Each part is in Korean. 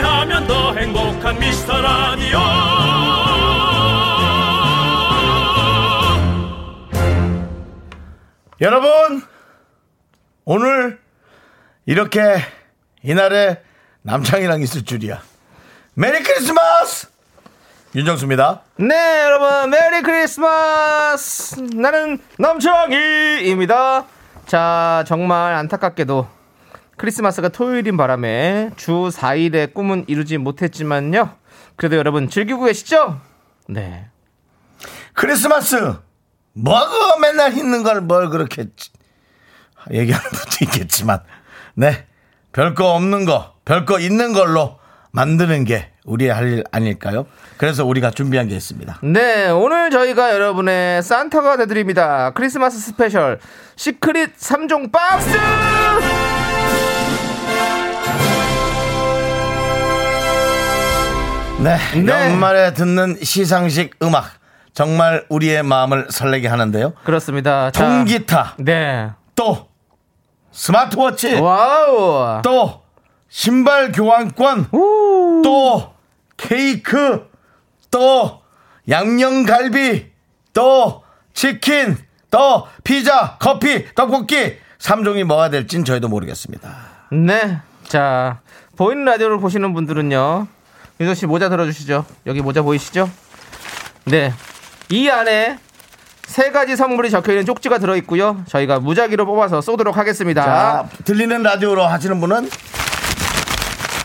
함께하면 더 행복한 미스터 라디오 여러분, 오늘 이렇게 이날에 남창희랑 있을 줄이야. 메리 크리스마스! 윤정수입니다. 네, 여러분, 메리 크리스마스! 나는 남창희입니다. 자, 정말 안타깝게도 크리스마스가 토요일인 바람에 주 4일의 꿈은 이루지 못했지만요. 그래도 여러분 즐기고 계시죠? 네. 크리스마스! 뭐가 맨날 있는 걸 뭘 그렇게 얘기하는 분도 있겠지만, 네. 별거 없는 거, 별거 있는 걸로 만드는 게 우리의 할 일 아닐까요? 그래서 우리가 준비한 게 있습니다. 네, 오늘 저희가 여러분의 산타가 되드립니다. 크리스마스 special secret 3종 박스! 네. 네. 연말에 듣는 시상식 음악. 정말 우리의 마음을 설레게 하는데요. 그렇습니다. 자, 통기타, 네. 또 스마트워치, 와우! 또 신발 교환권, 또 케이크, 또 양념갈비, 또 치킨, 또 피자, 커피, 떡볶이 3종이 뭐가 될진 저희도 모르겠습니다. 네. 자, 보이는 라디오를 보시는 분들은요. 윤정 씨 모자 들어주시죠. 여기 모자 보이시죠? 네. 이 안에 세 가지 선물이 적혀 있는 쪽지가 들어 있고요. 저희가 무작위로 뽑아서 쏘도록 하겠습니다. 자, 들리는 라디오로 하시는 분은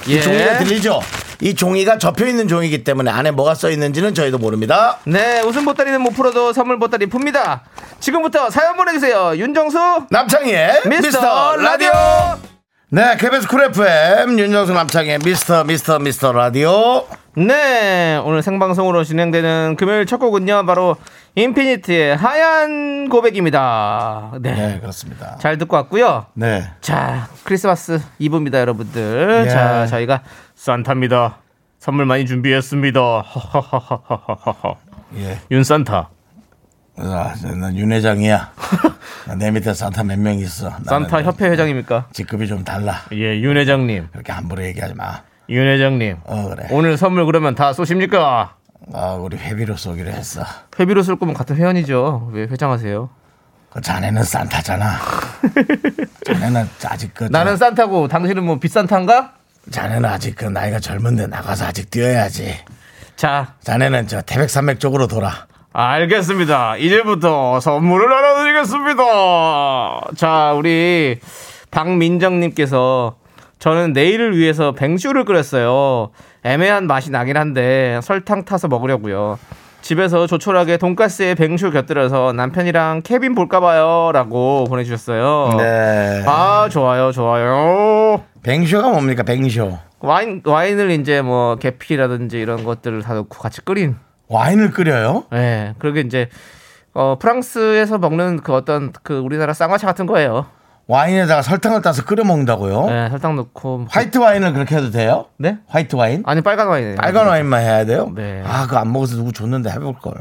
예. 종이가 들리죠? 이 종이가 접혀 있는 종이기 때문에 안에 뭐가 써 있는지는 저희도 모릅니다. 네, 웃음 보따리는 못 풀어도 선물 보따리 풉니다. 지금부터 사연 보내주세요. 윤정수, 남창희의 미스터, 미스터, 라디오. 라디오. 네, KBS 쿨 FM 윤정수 남창희의 미스터 미스터 미스터 라디오. 네, 오늘 생방송으로 진행되는 금요일 첫 곡은요, 바로 인피니트의 하얀 고백입니다. 네. 네, 그렇습니다. 잘 듣고 왔고요. 네. 자, 크리스마스 이브입니다, 여러분들. 예. 자, 저희가 산타입니다 선물 많이 준비했습니다 허허허허허허 예. 윤산타 아, 난 윤 회장이야. 내 밑에 산타 몇 명 있어. 산타 협회 회장입니까? 직급이 좀 달라. 예 윤 회장님 그렇게 함부로 얘기하지 마. 윤 회장님 어, 그래. 오늘 선물 그러면 다 쏘십니까? 아, 우리 회비로 쏘기로 했어. 회비로 쓸 거면 같은 회원이죠. 왜 회장하세요? 그 자네는 산타잖아. 자네는 아직 그 나는 산타고 당신은 뭐 비산타인가? 자네는 아직 그 나이가 젊은데 나가서 아직 뛰어야지. 자, 자네는 저 태백산맥 쪽으로 돌아. 알겠습니다. 이제부터 선물을 알아드리겠습니다. 자, 우리 박민정님께서 저는 내일을 위해서 뱅쇼를 끓였어요. 애매한 맛이 나긴 한데 설탕 타서 먹으려고요. 집에서 조촐하게 돈가스에 뱅쇼 곁들여서 남편이랑 케빈 볼까봐요. 라고 보내주셨어요. 네. 아, 좋아요, 좋아요. 뱅쇼가 뭡니까? 뱅쇼. 와인, 와인을 이제 뭐 계피라든지 이런 것들을 다 넣고 같이 끓인 와인을 끓여요? 네, 그러게 이제 어 프랑스에서 먹는 그 어떤 그 우리나라 쌍화차 같은 거예요. 와인에다가 설탕을 따서 끓여 먹는다고요? 네, 설탕 넣고 화이트 와인을 그렇게 해도 돼요? 네? 화이트 와인? 아니 빨간 와인. 빨간 와인만 해야 돼요? 네. 아, 그거 안 먹어서 누구 줬는데 해볼 걸.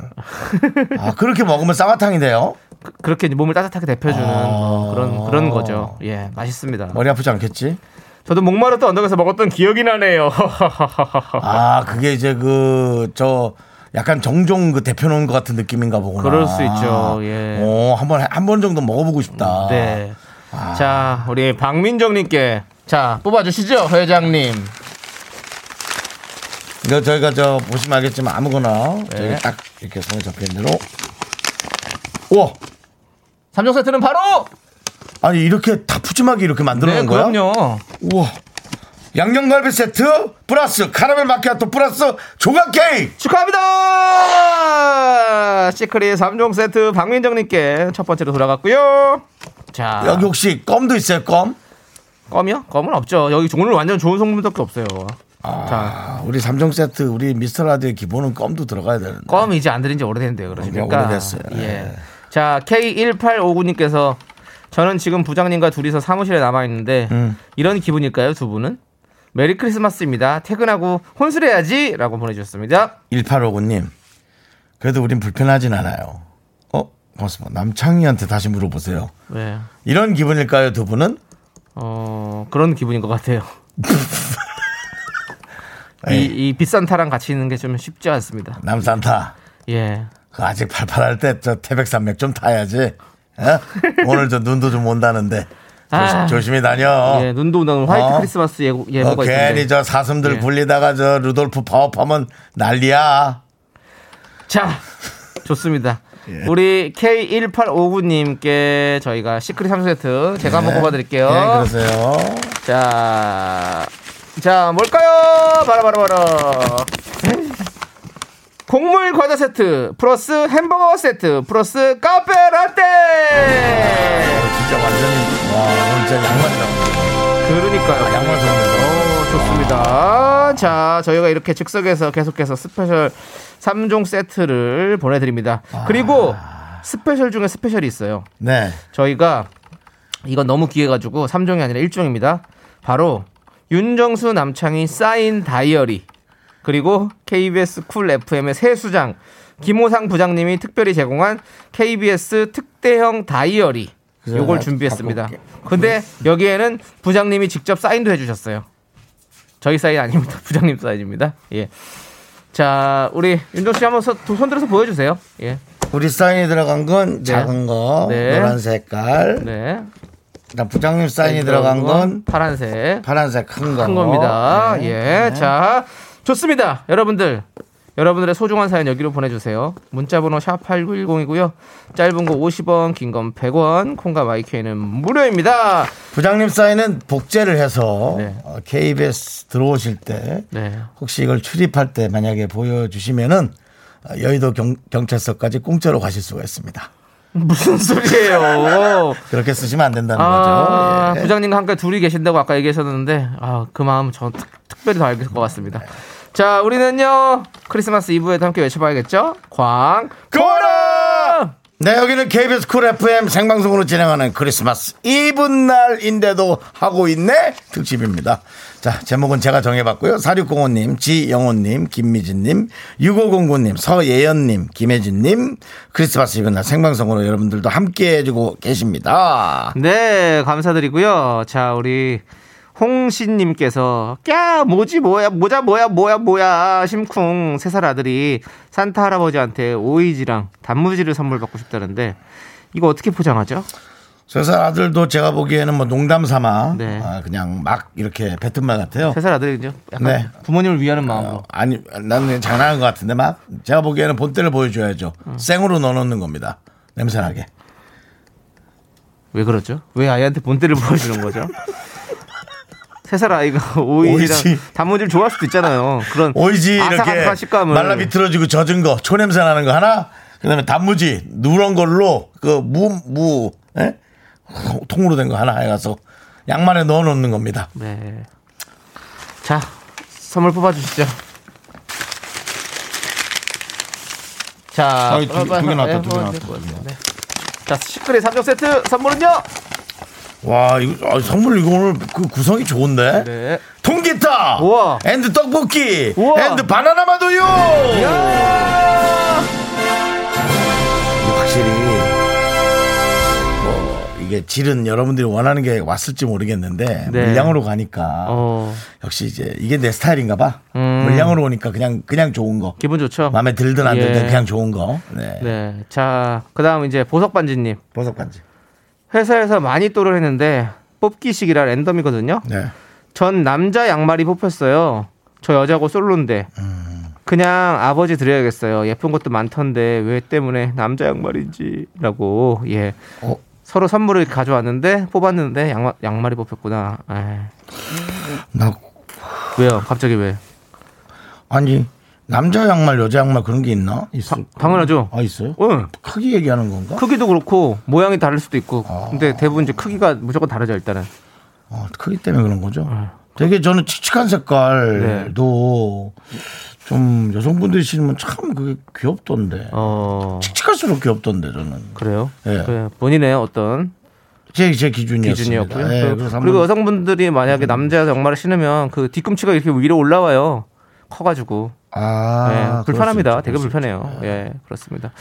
아, 그렇게 먹으면 쌍화탕이 돼요? 그 렇게 이제 몸을 따뜻하게 데펴주는 아. 뭐 그런 그런 거죠. 예, 맛있습니다. 머리 아프지 않겠지? 저도 목마르던 언덕에서 먹었던 기억이 나네요. 아, 그게 이제 그, 저, 약간 정종 그 대표 놓은 것 같은 느낌인가 보구나. 그럴 수 있죠. 예. 오, 한 번, 한 번 정도 먹어보고 싶다. 네. 자, 우리 박민정님께 자 뽑아주시죠, 회장님. 이거 저희가 저, 보시면 알겠지만 아무거나, 네. 저기 딱 이렇게 손에 있는 대로. 우와! 3종 세트는 바로 아니, 이렇게 다 푸짐하게 이렇게 만들어 놓은 네, 거야? 그럼요. 우와. 양념갈비 세트 플러스 카라멜 마키아토 플러스 조각 케이크. 축하합니다. secret 3종 세트 박민정님께 첫 번째로 돌아갔고요. 자, 여기 혹시 껌도 있어요, 껌? 껌이요? 껌은 없죠. 여기 오늘 완전 좋은 성분밖에 없어요. 자, 아, 우리 3종 세트 우리 미스터 라디오 기본은 껌도 들어가야 되는데. 껌 이제 안 드린 지 오래됐는데요. 그러시니까. 오래됐어요. 예. 네. 자, K1859님께서 저는 지금 부장님과 둘이서 사무실에 남아 있는데 음. 이런 기분일까요, 두 분은? 메리 크리스마스입니다. 퇴근하고 혼술해야지 라고 보내주셨습니다. 1859님. 그래도 우린 불편하진 않아요. 어? 고맙습니다. 남창희한테 다시 물어보세요. 네. 이런 기분일까요, 두 분은? 어 그런 기분인 것 같아요. 이, 이 비싼 타랑 같이 있는 게 좀 쉽지 않습니다. 남산타. 예. 그 아직 팔팔할 때 저 태백산맥 좀 타야지. 어? 오늘 저 눈도 좀 온다는데. 조심, 아. 조심 히 다녀. 예, 눈도 오는 화이트 어? 크리스마스 예고, 어, 예보가 있는데. 괜히 저 사슴들 예. 굴리다가 저 루돌프 파업하면 난리야. 자, 좋습니다. 예. 우리 K1859님께 저희가 secret 3세트 제가 한번 뽑아드릴게요. 예, 그러세요. 자, 자, 뭘까요? 바로, 바로, 바로. 곡물 과자 세트, 플러스 햄버거 세트, 플러스 카페 라떼! 진짜 완전히, 와, 오늘 진짜 양말이다. 그러니까요. 양말 선물이다. 어, 좋습니다. 자, 저희가 이렇게 즉석에서 계속해서 special 3종 세트를 보내드립니다. 그리고 special 중에 special이 있어요. 네. 저희가 이건 너무 귀해가지고 3종이 아니라 1종입니다. 바로 윤정수 남창희 사인 다이어리 그리고 KBS 쿨 FM의 새 수장 김호상 부장님이 특별히 제공한 KBS 특대형 다이어리 요걸 나 준비했습니다. 근데 여기에는 부장님이 직접 사인도 해주셨어요. 저희 사인 아닙니다. 부장님 사인입니다. 예. 자, 우리 윤정 씨 한번 서- 두손 들어서 보여주세요. 예. 우리 사인이 들어간 건 작은 거, 네. 노란 색깔. 네. 그다음 부장님 사인이 들어간 건 파란색. 파란색 큰 거. 큰 겁니다. 네. 예. 자, 좋습니다. 여러분들. 여러분들의 소중한 사연 여기로 보내주세요. 문자번호 샵8910이고요. 짧은 거 50원, 긴 건 100원, 콩과 마이크는 무료입니다. 부장님 사인은 복제를 해서 네. 어, KBS 들어오실 때 네. 혹시 이걸 출입할 때 만약에 보여주시면은 어, 여의도 경, 경찰서까지 공짜로 가실 수가 있습니다. 무슨 소리예요? 그렇게 쓰시면 안 된다는 아, 거죠. 예. 부장님과 함께 둘이 계신다고 아까 얘기하셨는데, 아, 그 마음 저 특, 특별히 더 알겠을 것 같습니다. 자, 우리는요, 크리스마스 이브에도 함께 외쳐봐야겠죠? 광, 고라! 네, 여기는 KBS 쿨 FM 생방송으로 진행하는 크리스마스 이브 날인데도 하고 있네 특집입니다. 자, 제목은 제가 정해봤고요. 4605님, 지영호님, 김미진님, 6509님, 서예연님, 김혜진님, 크리스마스 이브 날 생방송으로 여러분들도 함께 해주고 계십니다. 네, 감사드리고요. 자, 우리 홍신님께서 야 뭐지 뭐야 모자 뭐야 뭐야 뭐야 심쿵 세 살 아들이 산타 할아버지한테 오이지랑 단무지를 선물 받고 싶다는데 이거 어떻게 포장하죠? 세 살 아들도 제가 보기에는 뭐 농담 삼아 네. 아, 그냥 막 이렇게 뱉은 말 같아요. 세 살 아들이죠. 약간 네. 부모님을 위하는 마음으로. 어, 아니, 나는 장난한 것 같은데 막 제가 보기에는 본때를 보여줘야죠. 어. 생으로 넣어놓는 겁니다. 냄새나게. 왜 그러죠? 왜 아이한테 본때를 보여주는 거죠? 세 살 아이가 오이랑. 단무지를 좋아할 수도 있잖아요. 그런 오이지 이렇게 식감을 말라 비틀어지고 젖은 거, 초냄새 나는 거 하나. 그다음에 단무지 누런 걸로 그 무무 예? 통으로 된 거 하나 해가서 양말에 넣어놓는 겁니다. 네. 자, 선물 뽑아주시죠. 자, 아, 두 개- 두개 나왔다, 네, 두개 뭐, 나왔다. 네, 네. 자, secret 3종 세트 선물은요? 와, 이거 아, 선물 이거 오늘 그 구성이 좋은데. 네. 통기타, 우와. and 떡볶이, 우와. and 바나나맛 우유. 야! 확실히 뭐 이게 질은 여러분들이 원하는 게 왔을지 모르겠는데 네. 물량으로 가니까 어, 역시 이제 이게 내 스타일인가 봐. 음. 물량으로 오니까 그냥 그냥 좋은 거. 기분 좋죠? 마음에 들든 안 들든 예. 그냥 좋은 거. 네. 네. 자, 그 다음 이제 보석 반지님. 보석 반지. 회사에서 많이 또를 했는데 뽑기식이라 랜덤이거든요. 네. 전 남자 양말이 뽑혔어요. 저 여자고 솔로인데. 그냥 아버지 드려야겠어요. 예쁜 것도 많던데 왜 때문에 남자 양말인지라고. 예. 어? 서로 선물을 가져왔는데 뽑았는데 양말 양말이 뽑혔구나. 에이. 나 왜요? 갑자기 왜? 아니 남자 양말 여자 양말 그런 게 있나? 있어. 당연하죠. 아 있어요? 응. 크기 얘기하는 건가? 크기도 그렇고 모양이 다를 수도 있고. 아. 근데 대부분 이제 크기가 무조건 다르죠 일단은. 어, 크기 때문에 그런 거죠. 되게 저는 칙칙한 색깔도 좀 여성분들이 신으면 참 그게 귀엽던데. 어 칙칙할수록 귀엽던데 저는. 그래요. 예. 그래, 본인의 어떤 제, 제 기준이었습니다. 기준이었고요. 예, 그- 그리고 여성분들이 만약에 남자 양말을 신으면 그 뒤꿈치가 이렇게 위로 올라와요. 커가지고 아, 예, 불편합니다. 되게 불편해요. 예, 그렇습니다.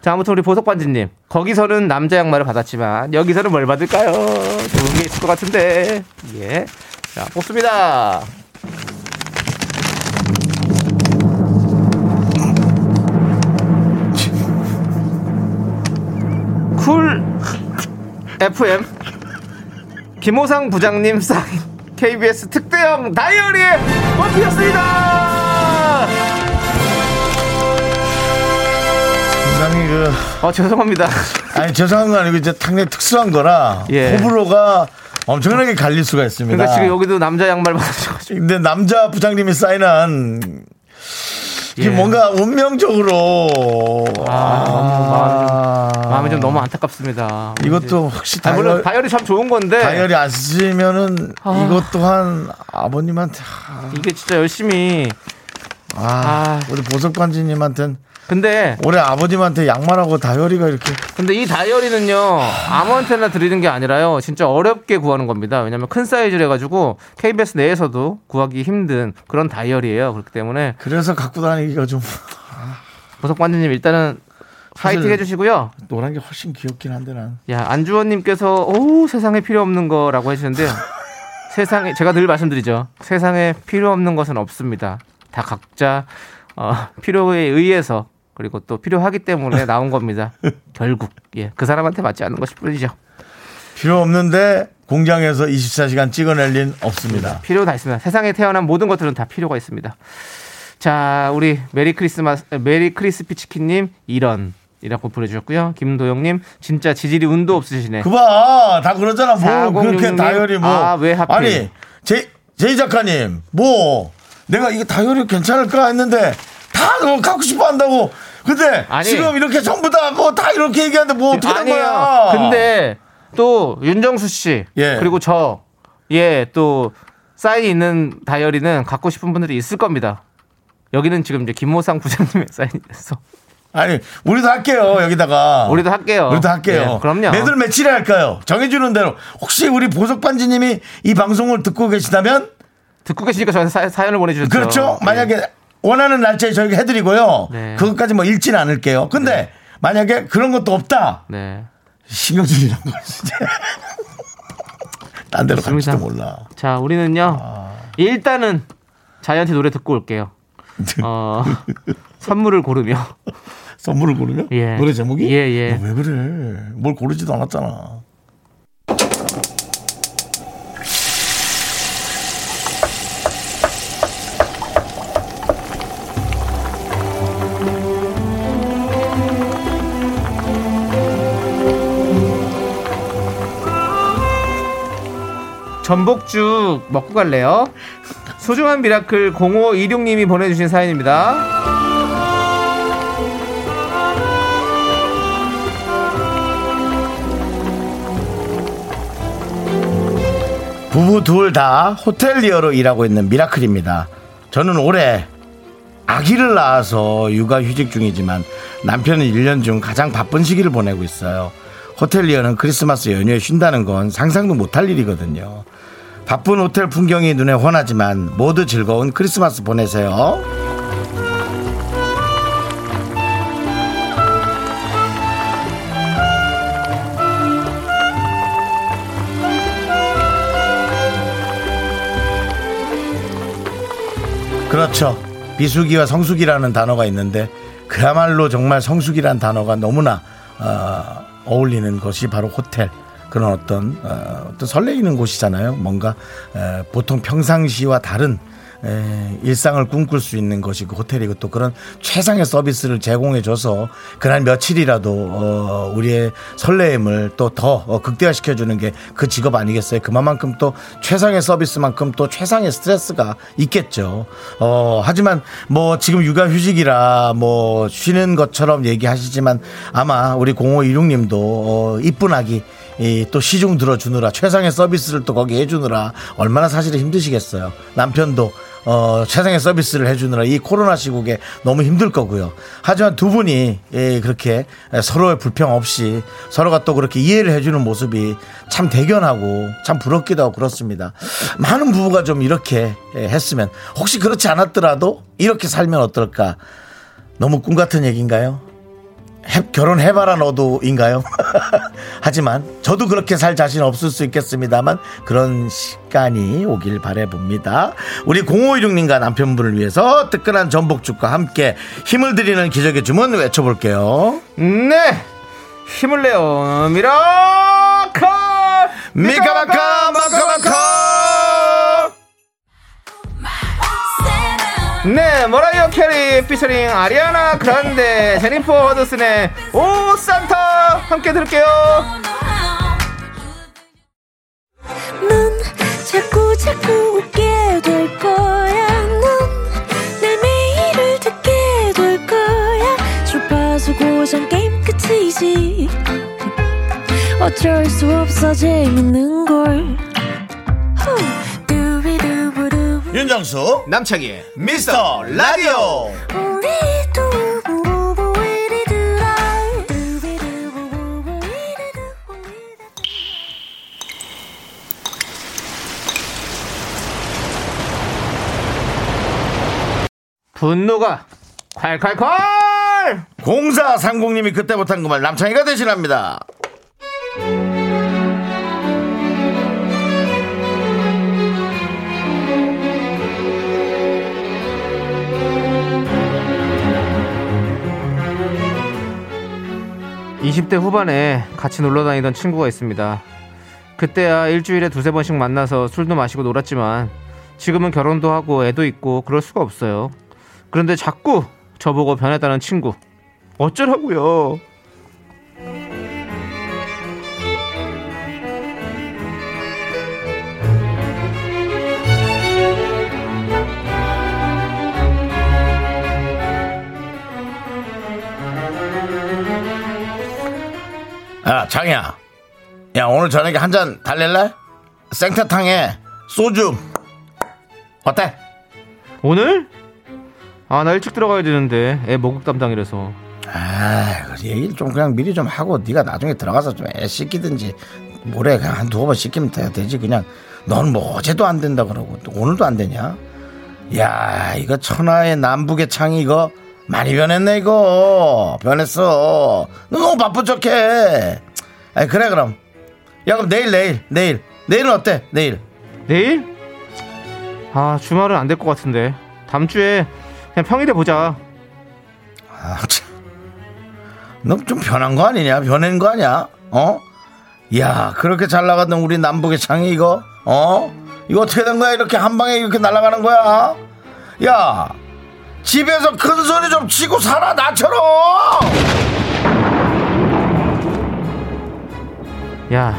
자, 아무튼 우리 보석반지님 거기서는 남자 양말을 받았지만 여기서는 뭘 받을까요? 좋은 게 있을 것 같은데. 예, 자 뽑습니다. 쿨 FM 김호상 부장님 사인 KBS 특대형 다이어리에 뽑히었습니다. 상당히 그어 죄송합니다. 아니 죄송한 거 아니고 이제 상당히 특수한 거라 예. 호불호가 엄청나게 갈릴 수가 있습니다. 그러니까 지금 여기도 남자 양말 받으셔가지고 근데 남자 부장님이 사인한 이게 예. 뭔가 운명적으로 아, 너무 마음이 아. 마음이 좀 너무 안타깝습니다. 이것도 혹시 아, 물론 다이어리, 다이어리 참 좋은 건데 다이어리 안 쓰시면은 아. 이것 또한 아버님한테 아, 이게 진짜 열심히 아, 아. 우리 보석 반지님한테는 근데 올해 아버님한테 양말하고 다이어리가 이렇게 근데 이 다이어리는요 아무한테나 드리는 게 아니라요. 진짜 어렵게 구하는 겁니다. 왜냐면 큰 사이즈를 해가지고 KBS 내에서도 구하기 힘든 그런 다이어리예요. 그렇기 때문에 그래서 갖고 다니기가 좀 보석반지님 일단은 파이팅 해주시고요. 노란 게 훨씬 귀엽긴 한데 난. 야 안주원님께서 오 세상에 필요 없는 거라고 해주셨는데요 세상에 제가 늘 말씀드리죠. 세상에 필요 없는 것은 없습니다. 다 각자 어, 필요에 의해서 그리고 또 필요하기 때문에 나온 겁니다. 결국. 예 그 사람한테 맞지 않는 것일 뿐이죠. 필요 없는데 공장에서 24시간 찍어낼 린 없습니다. 필요 다 있습니다. 세상에 태어난 모든 것들은 다 필요가 있습니다. 자 우리 Merry Christmas Merry Crispy 치킨님 이런 이라고 보내주셨고요. 김도영님 진짜 지질이 운도 없으시네. 그봐. 다 그러잖아. 뭐4066 그렇게 님. 다이어리 뭐. 아, 왜 하필? 아니 제 제이 작가님 뭐 내가 이게 다이어리 괜찮을까 했는데 다 그거 갖고 싶어 한다고 근데 아니. 지금 이렇게 전부 다 뭐 다 이렇게 얘기하는데 뭐 어떻게 된. 거야 근데 또 윤정수 씨 예. 그리고 저 예 또 사인 있는 다이어리는 갖고 싶은 분들이 있을 겁니다. 여기는 지금 이제 김모상 부장님의 사인이라서 아니 우리도 할게요 여기다가 우리도 할게요. 우리도 할게요 예, 그럼요. 매들 며칠에 할까요 정해주는 대로 혹시 우리 보석 반지님이 이 방송을 듣고 계시다면 듣고 계시니까 저한테 사, 연을 보내주셨죠. 그렇죠. 예. 만약에 원하는 날짜에 저희가 해드리고요. 네. 그것까지 뭐 읽지는 않을게요. 근데 만약에 그런 것도 없다. 네. 신경 쓰이란 거 진짜. 딴 데로 갈지도. 몰라. 자 우리는요 아. 일단은 자이언티 노래 듣고 올게요. 어, 선물을 고르며 선물을 고르면 예. 노래 제목이? 예, 예. 너왜 그래? 뭘 고르지도 않았잖아. 전복죽 먹고 갈래요? 소중한 miracle 0526님이 보내주신 사연입니다. 부부 둘 다 호텔리어로 일하고 있는 miracle입니다. 저는 올해 아기를 낳아서 육아 휴직 중이지만 남편은 1년 중 가장 바쁜 시기를 보내고 있어요. 호텔리어는 크리스마스 연휴에 쉰다는 건 상상도 못할 일이거든요. 바쁜 호텔 풍경이 눈에 훤하지만 모두 즐거운 크리스마스 보내세요. 그렇죠. 비수기와 성수기라는 단어가 있는데 그야말로 정말 성수기라는 단어가 너무나 어, 어울리는 것이 바로 호텔. 그런 어떤 어, 어떤 설레이는 곳이잖아요. 뭔가 에, 보통 평상시와 다른 에, 일상을 꿈꿀 수 있는 것이 그 호텔이고 또 그런 최상의 서비스를 제공해줘서 그날 며칠이라도 어, 우리의 설레임을 또 더 극대화시켜주는 게 그 직업 아니겠어요? 그만큼 또 최상의 서비스만큼 또 최상의 스트레스가 있겠죠. 어, 하지만 뭐 지금 육아 휴직이라 뭐 쉬는 것처럼 얘기하시지만 아마 우리 0516님도 어, 이쁜 아기 이 또 시중 들어주느라 최상의 서비스를 또 거기 해주느라 얼마나 사실은 힘드시겠어요. 남편도 어, 최상의 서비스를 해주느라 이 코로나 시국에 너무 힘들 거고요. 하지만 두 분이 예, 그렇게 서로의 불평 없이 서로가 또 그렇게 이해를 해주는 모습이 참 대견하고 참 부럽기도 하고 그렇습니다. 많은 부부가 좀 이렇게 예, 했으면 혹시 그렇지 않았더라도 이렇게 살면 어떨까? 너무 꿈 같은 얘기인가요? 해- 결혼해봐라 너도인가요? 하지만 저도 그렇게 살 자신 없을 수 있겠습니다만 그런 시간이 오길 바래봅니다. 우리 0516님과 남편분을 위해서 뜨끈한 전복죽과 함께 힘을 드리는 기적의 주문 외쳐볼게요. 네 힘을 내요 miracle 미카마카 네 머라이어 캐리 피처링 아리아나 그란데 제니퍼 허드슨의 Oh Santa 함께 들을게요 넌 자꾸 자꾸 웃게 될 거야. 넌내 매일을 듣게 될 거야. 주파수 고정 게임 끝이지. 어쩔 수 없어 재밌는 걸. 윤정수 남창희의 미스터 라디오. 분노가 콸콸콸 0430님이 그때 못한 그 말 남창희가 대신합니다. 이십 대 후반에 같이 놀러 다니던 친구가 있습니다. 그때야 일주일에 두세 번씩 만나서 술도 마시고 놀았지만 지금은 결혼도 하고 애도 있고 그럴 수가 없어요. 그런데 자꾸 저보고 변했다는 친구. 어쩌라고요? 야, 장이야. 야, 오늘 저녁에 한 잔 달릴래? 생태탕에 소주. 어때? 오늘? 아, 나 일찍 들어가야 되는데 애 목욕 담당이라서. 아, 그 얘기를 좀 그냥 미리 좀 하고 네가 나중에 들어가서 좀 애 씻기든지 모레 그냥 한 두어 번 씻기면 돼- 되지 그냥 넌 뭐 어제도 안 된다 그러고 또 오늘도 안 되냐? 야, 이거 천하의 남북의 창이 이거 많이 변했네 이거 변했어. 너 너무 바쁜 척해. 아, 그래 그럼. 야 그럼 내일 내일 내일 내일은 어때? 내일. 내일? 아, 주말은 안 될 것 같은데. 다음 주에 그냥 평일에 보자. 아, 참. 너좀 변한 거 아니냐? 변한 거 아니야? 어? 야, 그렇게 잘 나가던 우리 남북의 창이 이거, 어? 이거 어떻게 된 거야? 이렇게 한 방에 이렇게 날아가는 거야? 야, 집에서 큰 소리 좀 치고 살아, 나처럼! 야,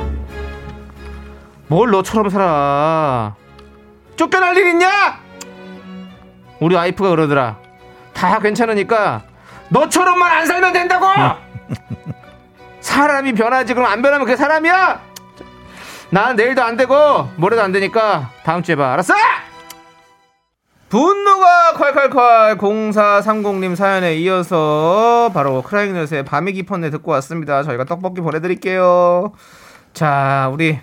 뭘 너처럼 살아? 쫓겨날 일 있냐? 우리 와이프가 그러더라. 다 괜찮으니까 너처럼만 안 살면 된다고. 사람이 변하지 그럼 안 변하면 그게 사람이야? 난 내일도 안 되고 모레도 안 되니까 다음 주에 봐. 알았어? 분노가 콸콸콸 0430님 사연에 이어서 바로 크라잉넛의 밤이 깊었네 듣고 왔습니다. 저희가 떡볶이 보내드릴게요. 자, 우리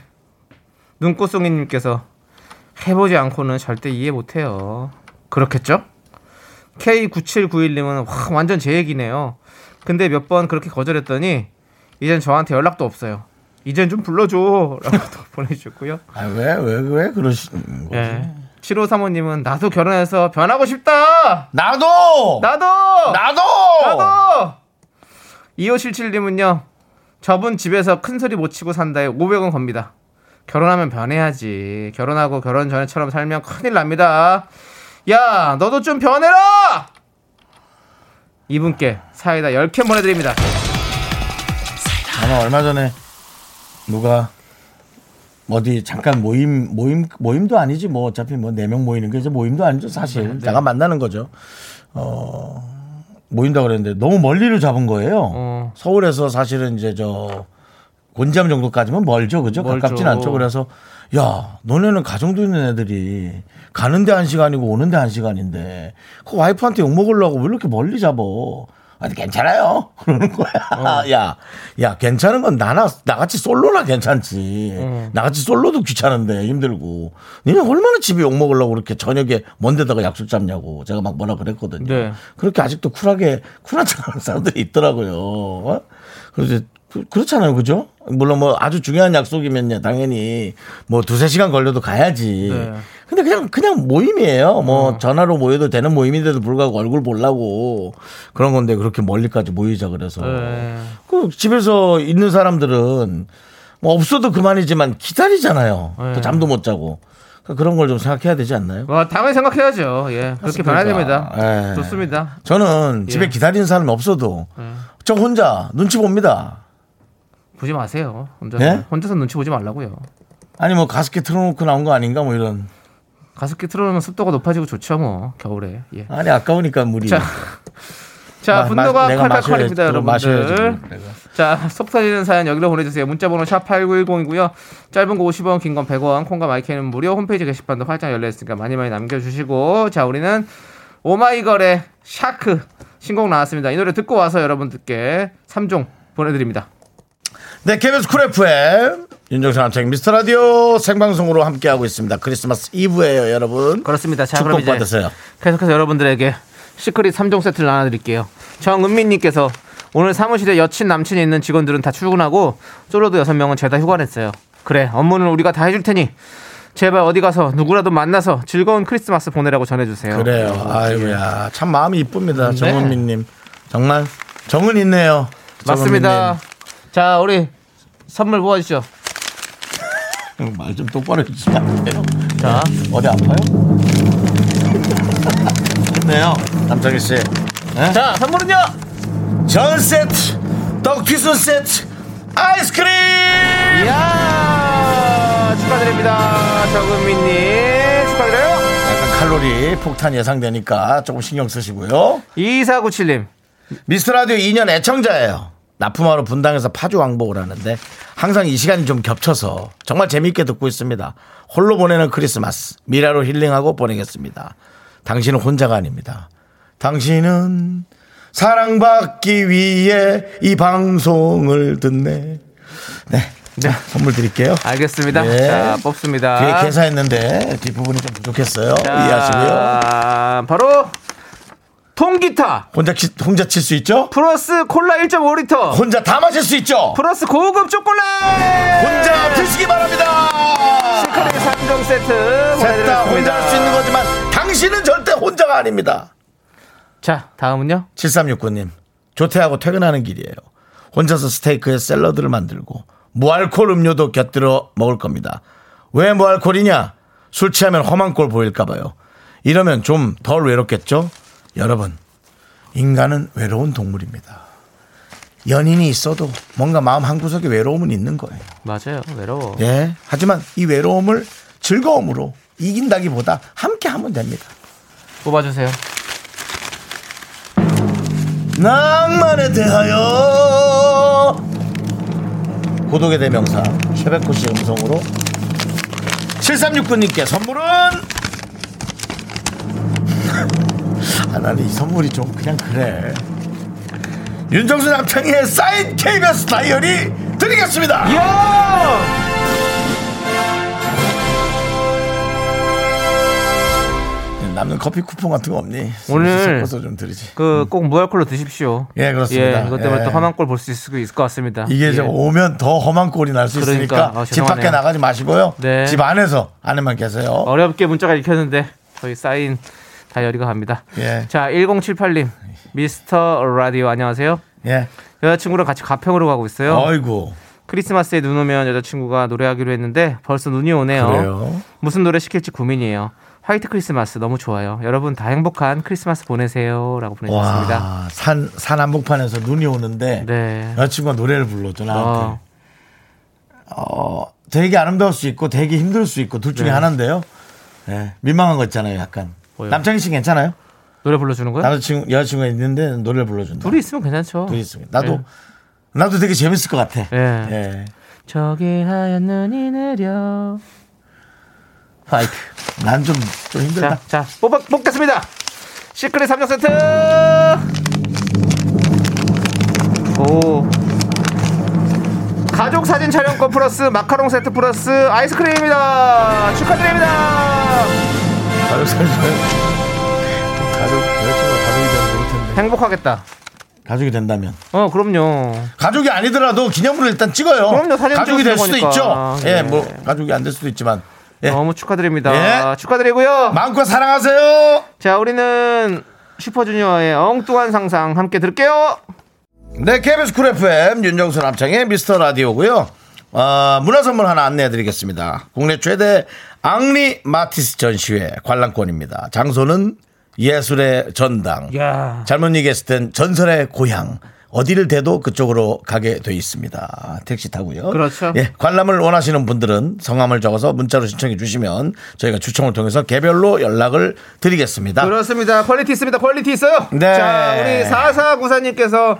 눈꽃송이님께서 해보지 않고는 절대 이해 못해요. 그렇겠죠? K9791님은 와, 완전 제 얘기네요. 근데 몇 번 그렇게 거절했더니 이젠 저한테 연락도 없어요. 이젠 좀 불러줘. 라고 또 보내주셨고요. 아, 왜, 왜, 왜 그러시는 거지? 예. 7535님은 나도 결혼해서 변하고 싶다! 나도! 나도! 나도! 나도! 2577님은요, 저분 집에서 큰 소리 못 치고 산다에 500원 겁니다. 결혼하면 변해야지. 결혼하고 결혼 전에처럼 살면 큰일 납니다. 야, 너도 좀 변해라! 이분께 사이다 10캔 보내드립니다. 아마 얼마 전에 누가 어디 잠깐 모임 모임 모임도 아니지 뭐 어차피 뭐 네 명 모이는 게 이제 모임도 아니죠 사실 잠깐 만나는 거죠. 어 모인다 그랬는데 너무 멀리를 잡은 거예요. 어. 서울에서 사실은 이제 저 곤지암 정도까지면 멀죠, 그죠? 멀죠. 가깝진 않죠. 그래서 야, 너네는 가정도 있는 애들이 가는데 한 시간이고 오는데 한 시간인데 그 와이프한테 욕 먹으려고 왜 이렇게 멀리 잡어? 아니 괜찮아요. 그러는 거야. 어. 야, 야 괜찮은 건 나나 나같이 솔로나 괜찮지. 어. 나같이 솔로도 귀찮은데 힘들고. 니네 얼마나 집에 욕 먹으려고 그렇게 저녁에 먼데다가 약속 잡냐고 제가 막 뭐라 그랬거든요. 네. 그렇게 아직도 쿨하게 쿨한 척 하는 사람들이 있더라고요. 어? 그래서 그, 그렇잖아요, 그죠? 물론 뭐 아주 중요한 약속이면요, 당연히 뭐 두세 시간 걸려도 가야지. 네. 근데 그냥 그냥 모임이에요. 뭐 전화로 모여도 되는 모임인데도 불구하고 얼굴 보려고 그런 건데 그렇게 멀리까지 모이자 그래서 네. 그 집에서 있는 사람들은 뭐 없어도 그만이지만 기다리잖아요. 네. 또 잠도 못 자고 그러니까 그런 걸 좀 생각해야 되지 않나요? 어, 당연히 생각해야죠. 예. 그렇게 변해야 됩니다. 예. 좋습니다. 저는 집에 예. 기다리는 사람이 없어도 예. 저 혼자 눈치 봅니다. 보지 마세요. 혼자서. 예? 혼자서 눈치 보지 말라고요. 아니 뭐 가습기 틀어놓고 나온 거 아닌가 뭐 이런. 가습기 틀어놓으면 습도가 높아지고 좋죠, 뭐. 겨울에. 예. 아니 아까우니까 물이. 자, 자, 마- 분노가 칼칼칼입니다, 마셔야지, 여러분들. 자, 속 터지는 사연 여기로 보내주세요. 문자번호 샵 8910이고요. 짧은 거 50원, 긴 건 100원, 콩과 마이크는 무료, 홈페이지 게시판도 활짝 열려 있으니까 많이 많이 남겨주시고. 자, 우리는 오마이걸의 Shark 신곡 나왔습니다. 이 노래 듣고 와서 여러분들께 3종 보내드립니다. 네, KBS 쿨 FM 윤정수 남창 미스터 라디오 생방송으로 함께하고 있습니다. 크리스마스 이브예요, 여러분. 그렇습니다. 자, 그럼 축복 이제 받으세요. 계속해서 여러분들에게 시크릿 3종 세트를 나눠드릴게요. 정은민님께서 오늘 사무실에 여친 남친이 있는 직원들은 다 출근하고 솔로도 6명은 죄다 휴가 냈어요. 그래 업무는 우리가 다 해줄 테니 제발 어디 가서 누구라도 만나서 즐거운 크리스마스 보내라고 전해주세요. 그래요. 아이고야. 참 마음이 이쁩니다. 네. 정은미님. 정말 정은 있네요. 맞습니다. 자 우리 선물 뽑아주시죠. 말 좀 똑바로 해주시면 안 돼요. 자 어디 아파요? 좋네요. 남창희 씨. 자, 선물은요. 전 세트, 떡튀순 세트, 아이스크림! 이야 축하드립니다. 정은민님 축하드려요. 약간 칼로리 폭탄 예상되니까 조금 신경 쓰시고요. 2497님 미스터 라디오 2년 애청자예요. 납품하러 분당에서 파주 왕복을 하는데 항상 이 시간이 좀 겹쳐서 정말 재미있게 듣고 있습니다. 홀로 보내는 크리스마스 미라로 힐링하고 보내겠습니다. 당신은 혼자가 아닙니다. 당신은 사랑받기 위해 이 방송을 듣네. 네. 자, 선물 드릴게요. 알겠습니다. 네. 자 뽑습니다. 뒤에 계산했는데 뒷부분이 좀 부족했어요. 이해하시고요. 자, 바로 통기타 혼자, 치- 혼자 칠 수 있죠? 플러스 콜라 1.5리터 혼자 다 마실 수 있죠? 플러스 고급 초콜릿 혼자 드시기 바랍니다. secret 3종 세트 셋다 보내드리겠습니다. 혼자 할 수 있는 거지만 당신은 절대 혼자가 아닙니다. 자 다음은요 7369님, 조퇴하고 퇴근하는 길이에요. 혼자서 스테이크에 샐러드를 만들고 무알콜 음료도 곁들여 먹을 겁니다. 왜 무알콜이냐? 술 취하면 험한 꼴 보일까봐요. 이러면 좀 덜 외롭겠죠? 여러분, 인간은 외로운 동물입니다. 연인이 있어도 뭔가 마음 한구석에 외로움은 있는 거예요. 맞아요 외로워 예. 하지만 이 외로움을 즐거움으로 이긴다기보다 함께 하면 됩니다. 뽑아주세요 낭만에 대하여 고독의 대명사 씨 음성으로 7369님께 선물은 아 나는 이 선물이 좀 그냥 그래 윤정수 남창희의 사인 KBS 다이어리 드리겠습니다 이야 남는 커피 쿠폰 같은 거 없니? 오늘 섞어서 좀 드리지 그 꼭 무알콜로 드십시오 예, 그렇습니다. 예, 이것 때문에 예. 또 험한 꼴 볼 수 있을 것 같습니다 이게 예. 좀 오면 더 험한 꼴이 날수 그러니까, 있으니까 아, 집 밖에. 나가지 마시고요. 네. 집 안에서 안에만 계세요. 어렵게 문자가 읽혔는데 저희 사인 다이어리가 갑니다 예. 자 1078님 미스터 라디오 안녕하세요 예. 여자친구랑 같이 가평으로 가고 있어요 어이구. 크리스마스에 눈 오면 여자친구가 노래하기로 했는데 벌써 눈이 오네요. 그래요. 무슨 노래 시킬지 고민이에요. 화이트 크리스마스 너무 좋아요. 여러분 다 행복한 크리스마스 보내세요라고 보내주셨습니다. 와, 산, 산 한복판에서 눈이 오는데 네. 여자친구가 노래를 불러줘 나한테. 어, 어, 되게 아름다울 수 있고 되게 힘들 수 있고 둘 중에 네. 하나인데요. 예, 민망한 거 있잖아요, 약간. 뭐요? 남창희 씨 괜찮아요? 노래 불러주는 거요? 남자친구, 여자친구가 있는데 노래를 불러준다. 둘이 있으면 괜찮죠. 둘이 있습니다. 나도, 예. 나도 되게 재밌을 것 같아. 예. 예. 저기 하얀 눈이 내려. Fight. 난좀 좀 힘들다. 자, 자, 뽑아, 뽑겠습니다. Secret 3종 세트! 오. 가족 사진 촬영권 플러스 마카롱 세트 플러스 아이스크림입니다. 축하드립니다. 가족 사진 가족 여자친구가 가족이 되면 좋을 텐데. 행복하겠다. 가족이 된다면 어, 그럼요. 가족이 아니더라도 기념으로 일단 찍어요. 그럼요, 사진 가족이 될 수도 있죠. 거니까. 예, 네. 뭐 가족이 안 될 수도 있지만 예. 너무 축하드립니다. 예. 축하드리고요. 마음껏 사랑하세요. 자, 우리는 슈퍼주니어의 엉뚱한 상상 함께 들을게요. 네, KBS Cool FM 윤정수 남창희 미스터 라디오고요. 어, 문화 선물 하나 안내해 드리겠습니다. 국내 최대 앙리 마티스 전시회 관람권입니다. 장소는 예술의 전당. 야. 잘못 얘기했을 땐 전설의 고향. 어디를 대도 그쪽으로 가게 돼 있습니다. 택시 타고요. 그렇죠. 예, 관람을 원하시는 분들은 성함을 적어서 문자로 신청해 주시면 저희가 추첨을 통해서 개별로 연락을 드리겠습니다. 그렇습니다. Quality 있습니다. Quality 있어요. 네. 자, 우리 4494님께서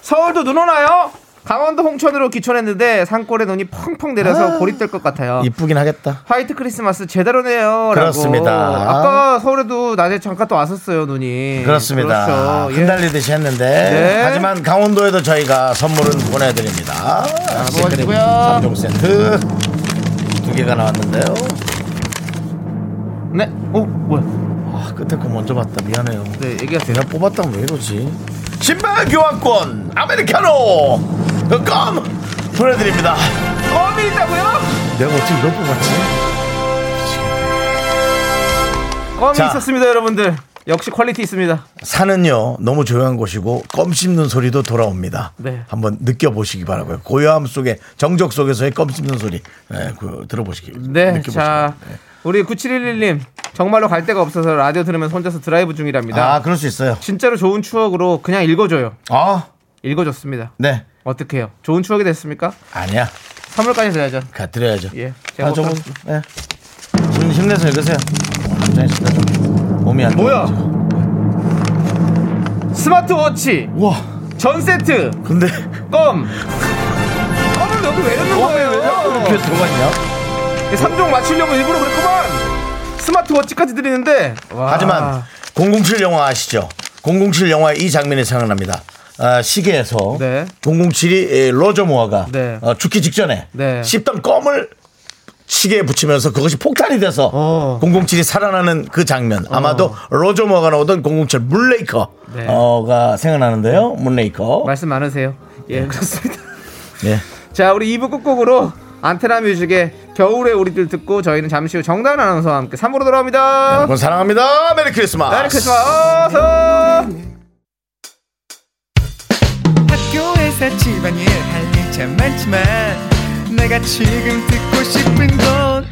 서울도 눈 오나요? 강원도 홍천으로 귀촌했는데 산골에 눈이 펑펑 내려서 고립될 것 같아요. 이쁘긴 하겠다. 화이트 크리스마스 제대로네요. 그렇습니다. 아까 서울에도 낮에 잠깐 또 왔었어요, 눈이. 그렇습니다. 그렇죠. 예. 흩날리듯이 했는데 네. 하지만 강원도에도 저희가 선물은 보내드립니다. 뽑아주고요. 3종 세트 두 개가 나왔는데요. 네. 어, 뭐야? 아, 끝에 거 먼저 봤다. 미안해요. 네, 얘기하세요. 내가 뽑았다면 왜 이러지? 신발 교환권 아메리카노 그 껌 보내드립니다. 껌이 있다고요? 내가 어떻게 이걸 뽑았지? 껌이 자. 있었습니다, 여러분들. 역시 quality 있습니다. 산은요 너무 조용한 곳이고 껌 씹는 소리도 돌아옵니다. 네. 한번 느껴보시기 바라고요. 고요함 속에 정적 속에서의 껌 씹는 소리 네, 그, 들어보시기. 네, 느껴보시기 바랍니다. 네. 우리 9711님 정말로 갈 데가 없어서 라디오 들으면서 혼자서 드라이브 중이랍니다. 아 그럴 수 있어요. 진짜로 좋은 추억으로 그냥 읽어줘요. 아 읽어줬습니다. 네. 어떻게요? 좋은 추억이 됐습니까? 아니야. 선물까지 드려야죠. 가 드려야죠. 예, 제가 아, 뽑았습니다. 네. 힘, 힘내서 읽으세요. 진짜 좀 몸이 안 뭐야? 좋아가지고. 스마트워치 우와. 전 세트 근데 껌. 껌을 여기 왜 넣는 거예요? 이렇게 들어가 있냐? 3종 맞추려고 일부러 그랬구만. 스마트워치까지 드리는데. 와. 하지만 007 영화 아시죠? 007 영화의 이 장면이 생각납니다. 아, 시계에서 네. 007이 로저 모아가 네. 어, 죽기 직전에 네. 씹던 껌을 시계에 붙이면서 그것이 폭탄이 돼서 어. 007이 살아나는 그 장면 아마도 로저 모아가 나오던 007 문레이커가 네. 생각나는데요. Moonraker. 말씀 많으세요. 예, 그렇습니다. 예. 자, 우리 2부 끝곡으로 안테나 뮤직의 겨울의 우리들 듣고 저희는 잠시 후 정다은 아나운서와 함께 3부로 돌아옵니다. 여러분 사랑합니다. Merry Christmas. Merry Christmas. 학교에서 집안일 할일참 많지만 내가 지금 듣고 싶은 건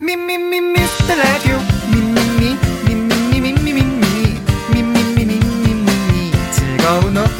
미미미 미스터 라디오 미미미 미미미 미미미 미미미 미미미 즐거운 오후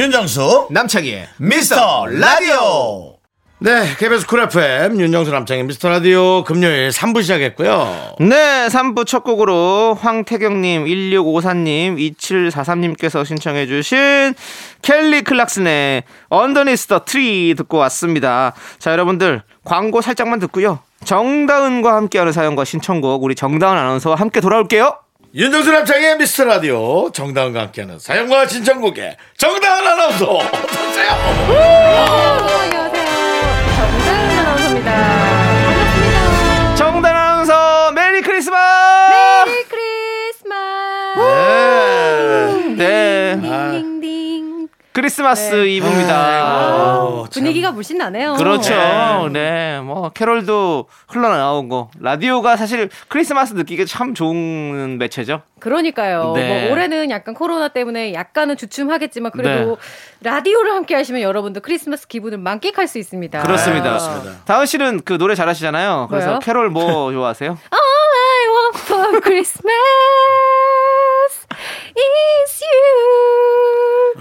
윤정수 남창희의 미스터 라디오. 네, KBS Cool FM 윤정수 남창희 미스터 라디오 금요일 3부 시작했고요. 네, 3부 첫 곡으로 황태경님, 1654님, 2743님께서 신청해주신 Kelly Clarkson의 Underneath the Tree 듣고 왔습니다. 자, 여러분들, 광고 살짝만 듣고요. 정다은과 함께하는 사연과 신청곡, 우리 정다은 아나운서와 함께 돌아올게요. 윤정수 남창의 미스터 라디오. 정다은과 함께하는 사연과 신청곡의 정다은 아나운서 크리스마스 네. 이브입니다. 아우, 참. 분위기가 물씬 나네요. 그렇죠. 네. 뭐 캐롤도 흘러나오고 라디오가 사실 크리스마스 느끼기 참 좋은 매체죠. 그러니까요. 네. 뭐 올해는 약간 코로나 때문에 약간은 주춤하겠지만 그래도 라디오를 함께 하시면 여러분도 크리스마스 기분을 만끽할 수 있습니다. 그렇습니다. 그렇습니다. 다은 씨는 그 노래 잘하시잖아요. 그래서 뭐요? 캐롤 뭐 좋아하세요? All I want for for Christmas is you.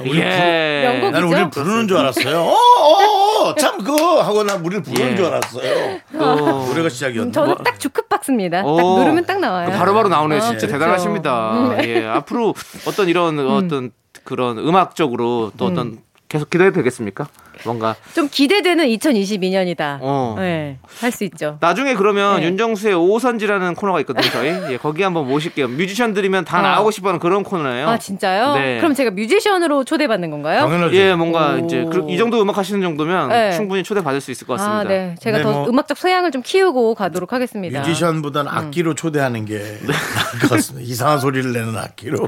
예. 명곡이죠? 나는 우리를 부르는 줄 알았어요. 어, 어, 어, 참 그거 하고 난 우리를 부르는 예. 줄 알았어요. 또 노래가 시작이었는데. 저는 딱 주크박스입니다. 딱 오. 누르면 딱 나와요. 그 바로 바로 나오네. 아, 진짜 그렇죠. 대단하십니다. 예. 앞으로 어떤 이런 어떤 그런 음악적으로 또 어떤 계속 기대해도 되겠습니까? 뭔가 좀 기대되는 2022년이다. 어. 네, 할 수 있죠. 나중에 그러면 네. 윤정수의 오선지라는 코너가 있거든요, 저희. 예, 거기 한번 모실게요. 뮤지션들이면 다 어. 나오고 싶어하는 그런 코너예요. 아 진짜요? 네. 그럼 제가 뮤지션으로 초대받는 건가요? 당연하죠. 예, 뭔가 오. 이제 그- 이 정도 음악 하시는 정도면 네. 충분히 초대받을 수 있을 것 같습니다. 아, 네. 제가 네, 더 뭐- 음악적 소양을 좀 키우고 가도록 하겠습니다. 뮤지션보다는 악기로 초대하는 게 나을 것 같습니다. 이상한 소리를 내는 악기로.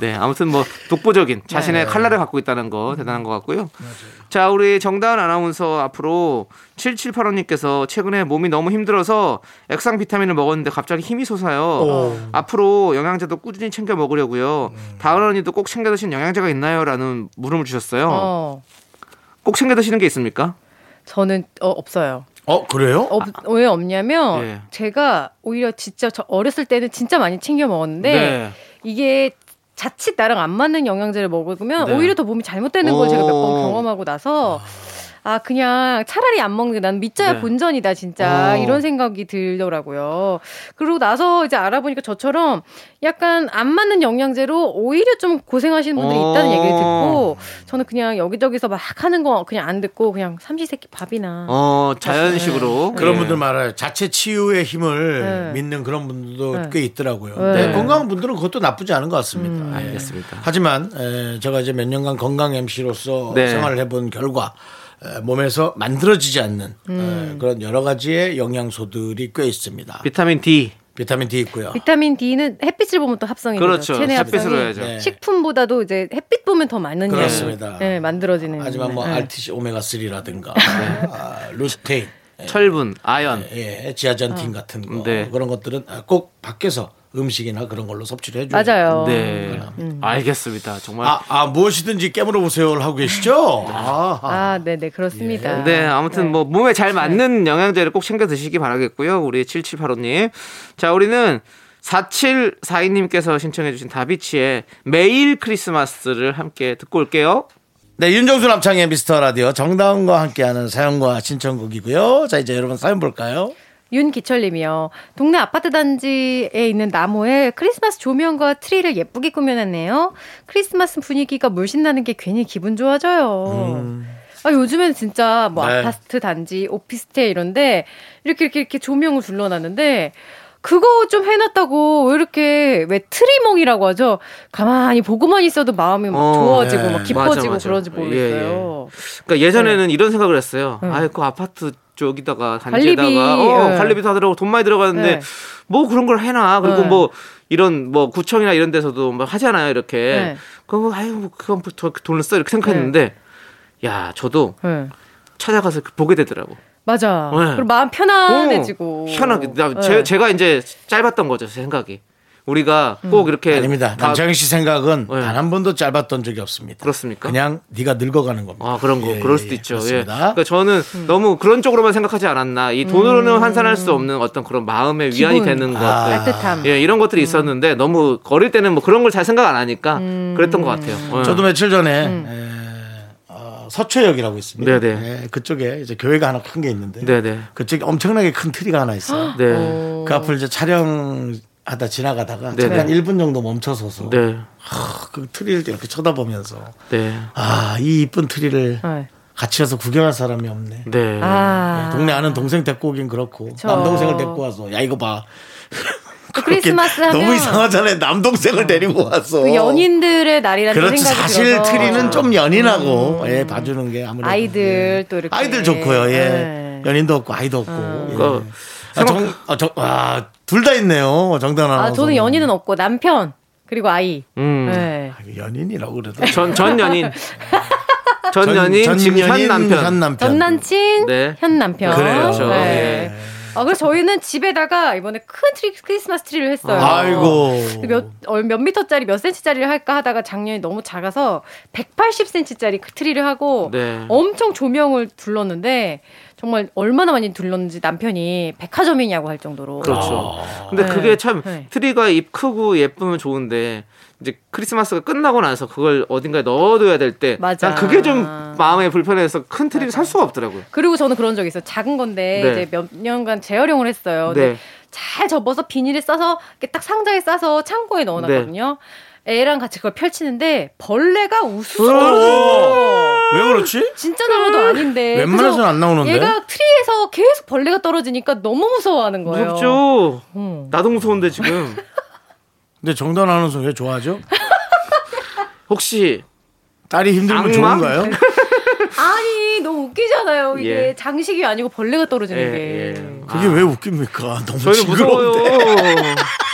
네, 아무튼 뭐 독보적인 자신의 네. 칼날을 갖고 있다는 거 대단한 것 같고요. 자, 우리 정다은 아나운서 앞으로 7785님께서 최근에 몸이 너무 힘들어서 액상 비타민을 먹었는데 갑자기 힘이 솟아요. 앞으로 영양제도 꾸준히 챙겨 먹으려고요. 다은 언니도 꼭 챙겨 드시는 영양제가 있나요? 라는 물음을 주셨어요. 어, 꼭 챙겨 드시는 게 있습니까? 저는 어, 없어요. 어, 그래요? 없, 왜 없냐면 예. 제가 오히려 진짜 저 어렸을 때는 진짜 많이 챙겨 먹었는데 네. 이게 자칫 나랑 안 맞는 영양제를 먹으면 네. 오히려 더 몸이 잘못되는 걸 제가 몇 오. 번 경험하고 나서 아 그냥 차라리 안 먹는 게 난 밑자야 네. 본전이다 진짜 어. 이런 생각이 들더라고요. 그러고 나서 이제 알아보니까 저처럼 약간 안 맞는 영양제로 오히려 좀 고생하시는 분들이 어. 있다는 얘기를 듣고 저는 그냥 여기저기서 막 하는 거 그냥 안 듣고 그냥 삼시세끼 밥이나 어, 자연식으로. 그런 예. 분들 많아요. 자체 치유의 힘을 네. 믿는 그런 분들도 네. 꽤 있더라고요. 네. 네, 건강한 분들은 그것도 나쁘지 않은 것 같습니다. 예. 알겠습니다. 하지만 에, 제가 이제 몇 년간 건강 MC로서 네. 생활을 해본 결과 에, 몸에서 만들어지지 않는 음. 에, 그런 여러 가지의 영양소들이 꽤 있습니다. 비타민 D. 비타민 D 있고요. 비타민 D는 햇빛을 보면 또 합성이 그렇죠. 되죠. 체내 햇빛으로 해야죠. 네. 식품보다도 이제 햇빛 보면 더 많은 그렇습니다. 네, 만들어지는. 하지만 뭐 네. RTC 오메가 3라든가 아, 루테인, 철분, 아연. 예, 지아전틴 같은 거 네. 그런 것들은 꼭 밖에서 음식이나 그런 걸로 섭취를 해줘요. 맞아요. 네. 알겠습니다. 정말. 아, 아 무엇이든지 깨물어 보세요를 하고 계시죠? 아, 아. 아, 네, 네, 그렇습니다. 네, 아무튼 네. 뭐 몸에 잘 맞는 영양제를 꼭 챙겨 드시기 바라겠고요. 우리 7785님. 자, 우리는 4742님께서 신청해주신 다비치의 매일 크리스마스를 함께 듣고 올게요. 네, 윤정수 남창희의 미스터 라디오 정다은과 함께하는 사연과 신청곡이고요. 자, 이제 여러분 사연 볼까요? 윤기철님이요. 동네 아파트 단지에 있는 나무에 크리스마스 조명과 트리를 예쁘게 꾸며놨네요. 크리스마스 분위기가 물씬 나는 게 괜히 기분 좋아져요. 아, 요즘엔 진짜 뭐 네. 아파트 단지, 오피스텔 이런데 이렇게 이렇게 이렇게 조명을 둘러놨는데 그거 좀 해놨다고 왜 이렇게 왜 트리멍이라고 하죠? 가만히 보고만 있어도 마음이 막 어, 좋아지고 네. 막 기뻐지고 맞아, 맞아. 그런지 모르겠어요. 그러니까 예전에는 네. 이런 생각을 했어요. 아 이, 그 아파트 쪽에다가 관리비, 단지에다가 어, 예. 관리비도 하더라고 돈 많이 들어가는데 네. 뭐 그런 걸 해놔. 그리고 네. 뭐 이런 뭐 구청이나 이런 데서도 뭐 하잖아요. 이렇게. 네. 그럼 뭐 아유, 뭐 그건 돈을 써 이렇게 생각했는데 야, 저도 네. 찾아가서 보게 되더라고. 맞아. 네. 그리고 마음 편안해지고. 어, 편하게. 나, 네. 제, 제가 이제 짧았던 거죠, 제 생각이. 우리가 음. 꼭 이렇게 아닙니다. 다- 남창희 씨 생각은 네. 단한 번도 짧았던 적이 없습니다. 그렇습니까? 그냥 네가 늙어가는 겁니다. 아 그런 거 예, 그럴 예, 수도 있죠. 예. 그렇습니다. 그러니까 저는 너무 그런 쪽으로만 생각하지 않았나. 이 돈으로는 환산할 수 없는 어떤 그런 마음의 위안이 기분. 되는 것들. 아. 따뜻함. 예, 이런 것들이 있었는데 너무 어릴 때는 뭐 그런 걸 잘 생각 안 하니까 그랬던 것 같아요. 예. 저도 며칠 전에 음. 에, 어, 서초역이라고 있습니다. 네네. 예, 그쪽에 이제 교회가 하나 큰 게 있는데 네네. 그쪽에 엄청나게 큰 트리가 하나 있어요. 네. 그 앞을 이제 촬영하다 지나가다가 네네. 잠깐 1분 정도 멈춰서서 네. 하, 그 트리를 이렇게 쳐다보면서 네. 아이 이쁜 트리를 네. 같이 와서 구경할 사람이 없네. 네. 아. 동네 아는 동생 데리고 오긴 그렇고 그쵸. 남동생을 데리고 와서 야 이거 봐. 또 크리스마스 하면 너무 이상하잖아요. 남동생을 데리고 와서. 그 연인들의 날이라는 그렇지 생각이 사실 들어서 트리는 좀 연인하고 예, 봐주는 게 아무래도 아이들 예. 또 이렇게 아이들 좋고요. 예. 네. 연인도 없고 아이도 없고. 예. 그 아, 정, 아, 정, 와, 둘다 있네요. 정다은 아나운서. 아 저는 연인은 없고 남편 그리고 아이. 음. 네. 연인이라고 그래도. 전, 전 연인. 전 연인, 지금 현 남편. 현 남편. 전 남친, 네. 현 남편. 그래요. 그렇죠. 네. 예. 아, 그래서 저희는 집에다가 이번에 큰 트리, 크리스마스 트리를 했어요. 아이고. 몇, 어, 몇 미터짜리, 몇 센치짜리를 할까 하다가 작년에 너무 작아서 180cm짜리 그 트리를 하고 네. 엄청 조명을 둘렀는데 정말 얼마나 많이 둘렀는지 남편이 백화점이냐고 할 정도로. 그렇죠. 근데 네. 그게 참 네. 트리가 입 크고 예쁘면 좋은데 이제 크리스마스가 끝나고 나서 그걸 어딘가에 넣어둬야 될때 맞아. 난 그게 좀 마음에 불편해서 큰 트리를 살 수가 없더라고요. 그리고 저는 그런 적이 있어요. 작은 건데 네. 이제 몇 년간 재활용을 했어요. 네. 잘 접어서 비닐에 싸서 이렇게 딱 상자에 싸서 창고에 넣어놨거든요. 네. 애랑 같이 그걸 펼치는데 벌레가 어. 우수수 왜 그렇지? 진짜 나무도 아닌데 웬만해서는 그래서 안 나오는데. 얘가 트리에서 계속 벌레가 떨어지니까 너무 무서워하는 거예요. 무섭죠. 음. 나도 무서운데 지금 근데 정단 아나운서 왜 좋아하죠? 혹시 딸이 힘들면 악마? 좋은가요? 아니 너무 웃기잖아요. 이게 예. 장식이 아니고 벌레가 떨어지는 예, 게. 예. 그게 왜 웃깁니까? 너무 저희는 무서워요.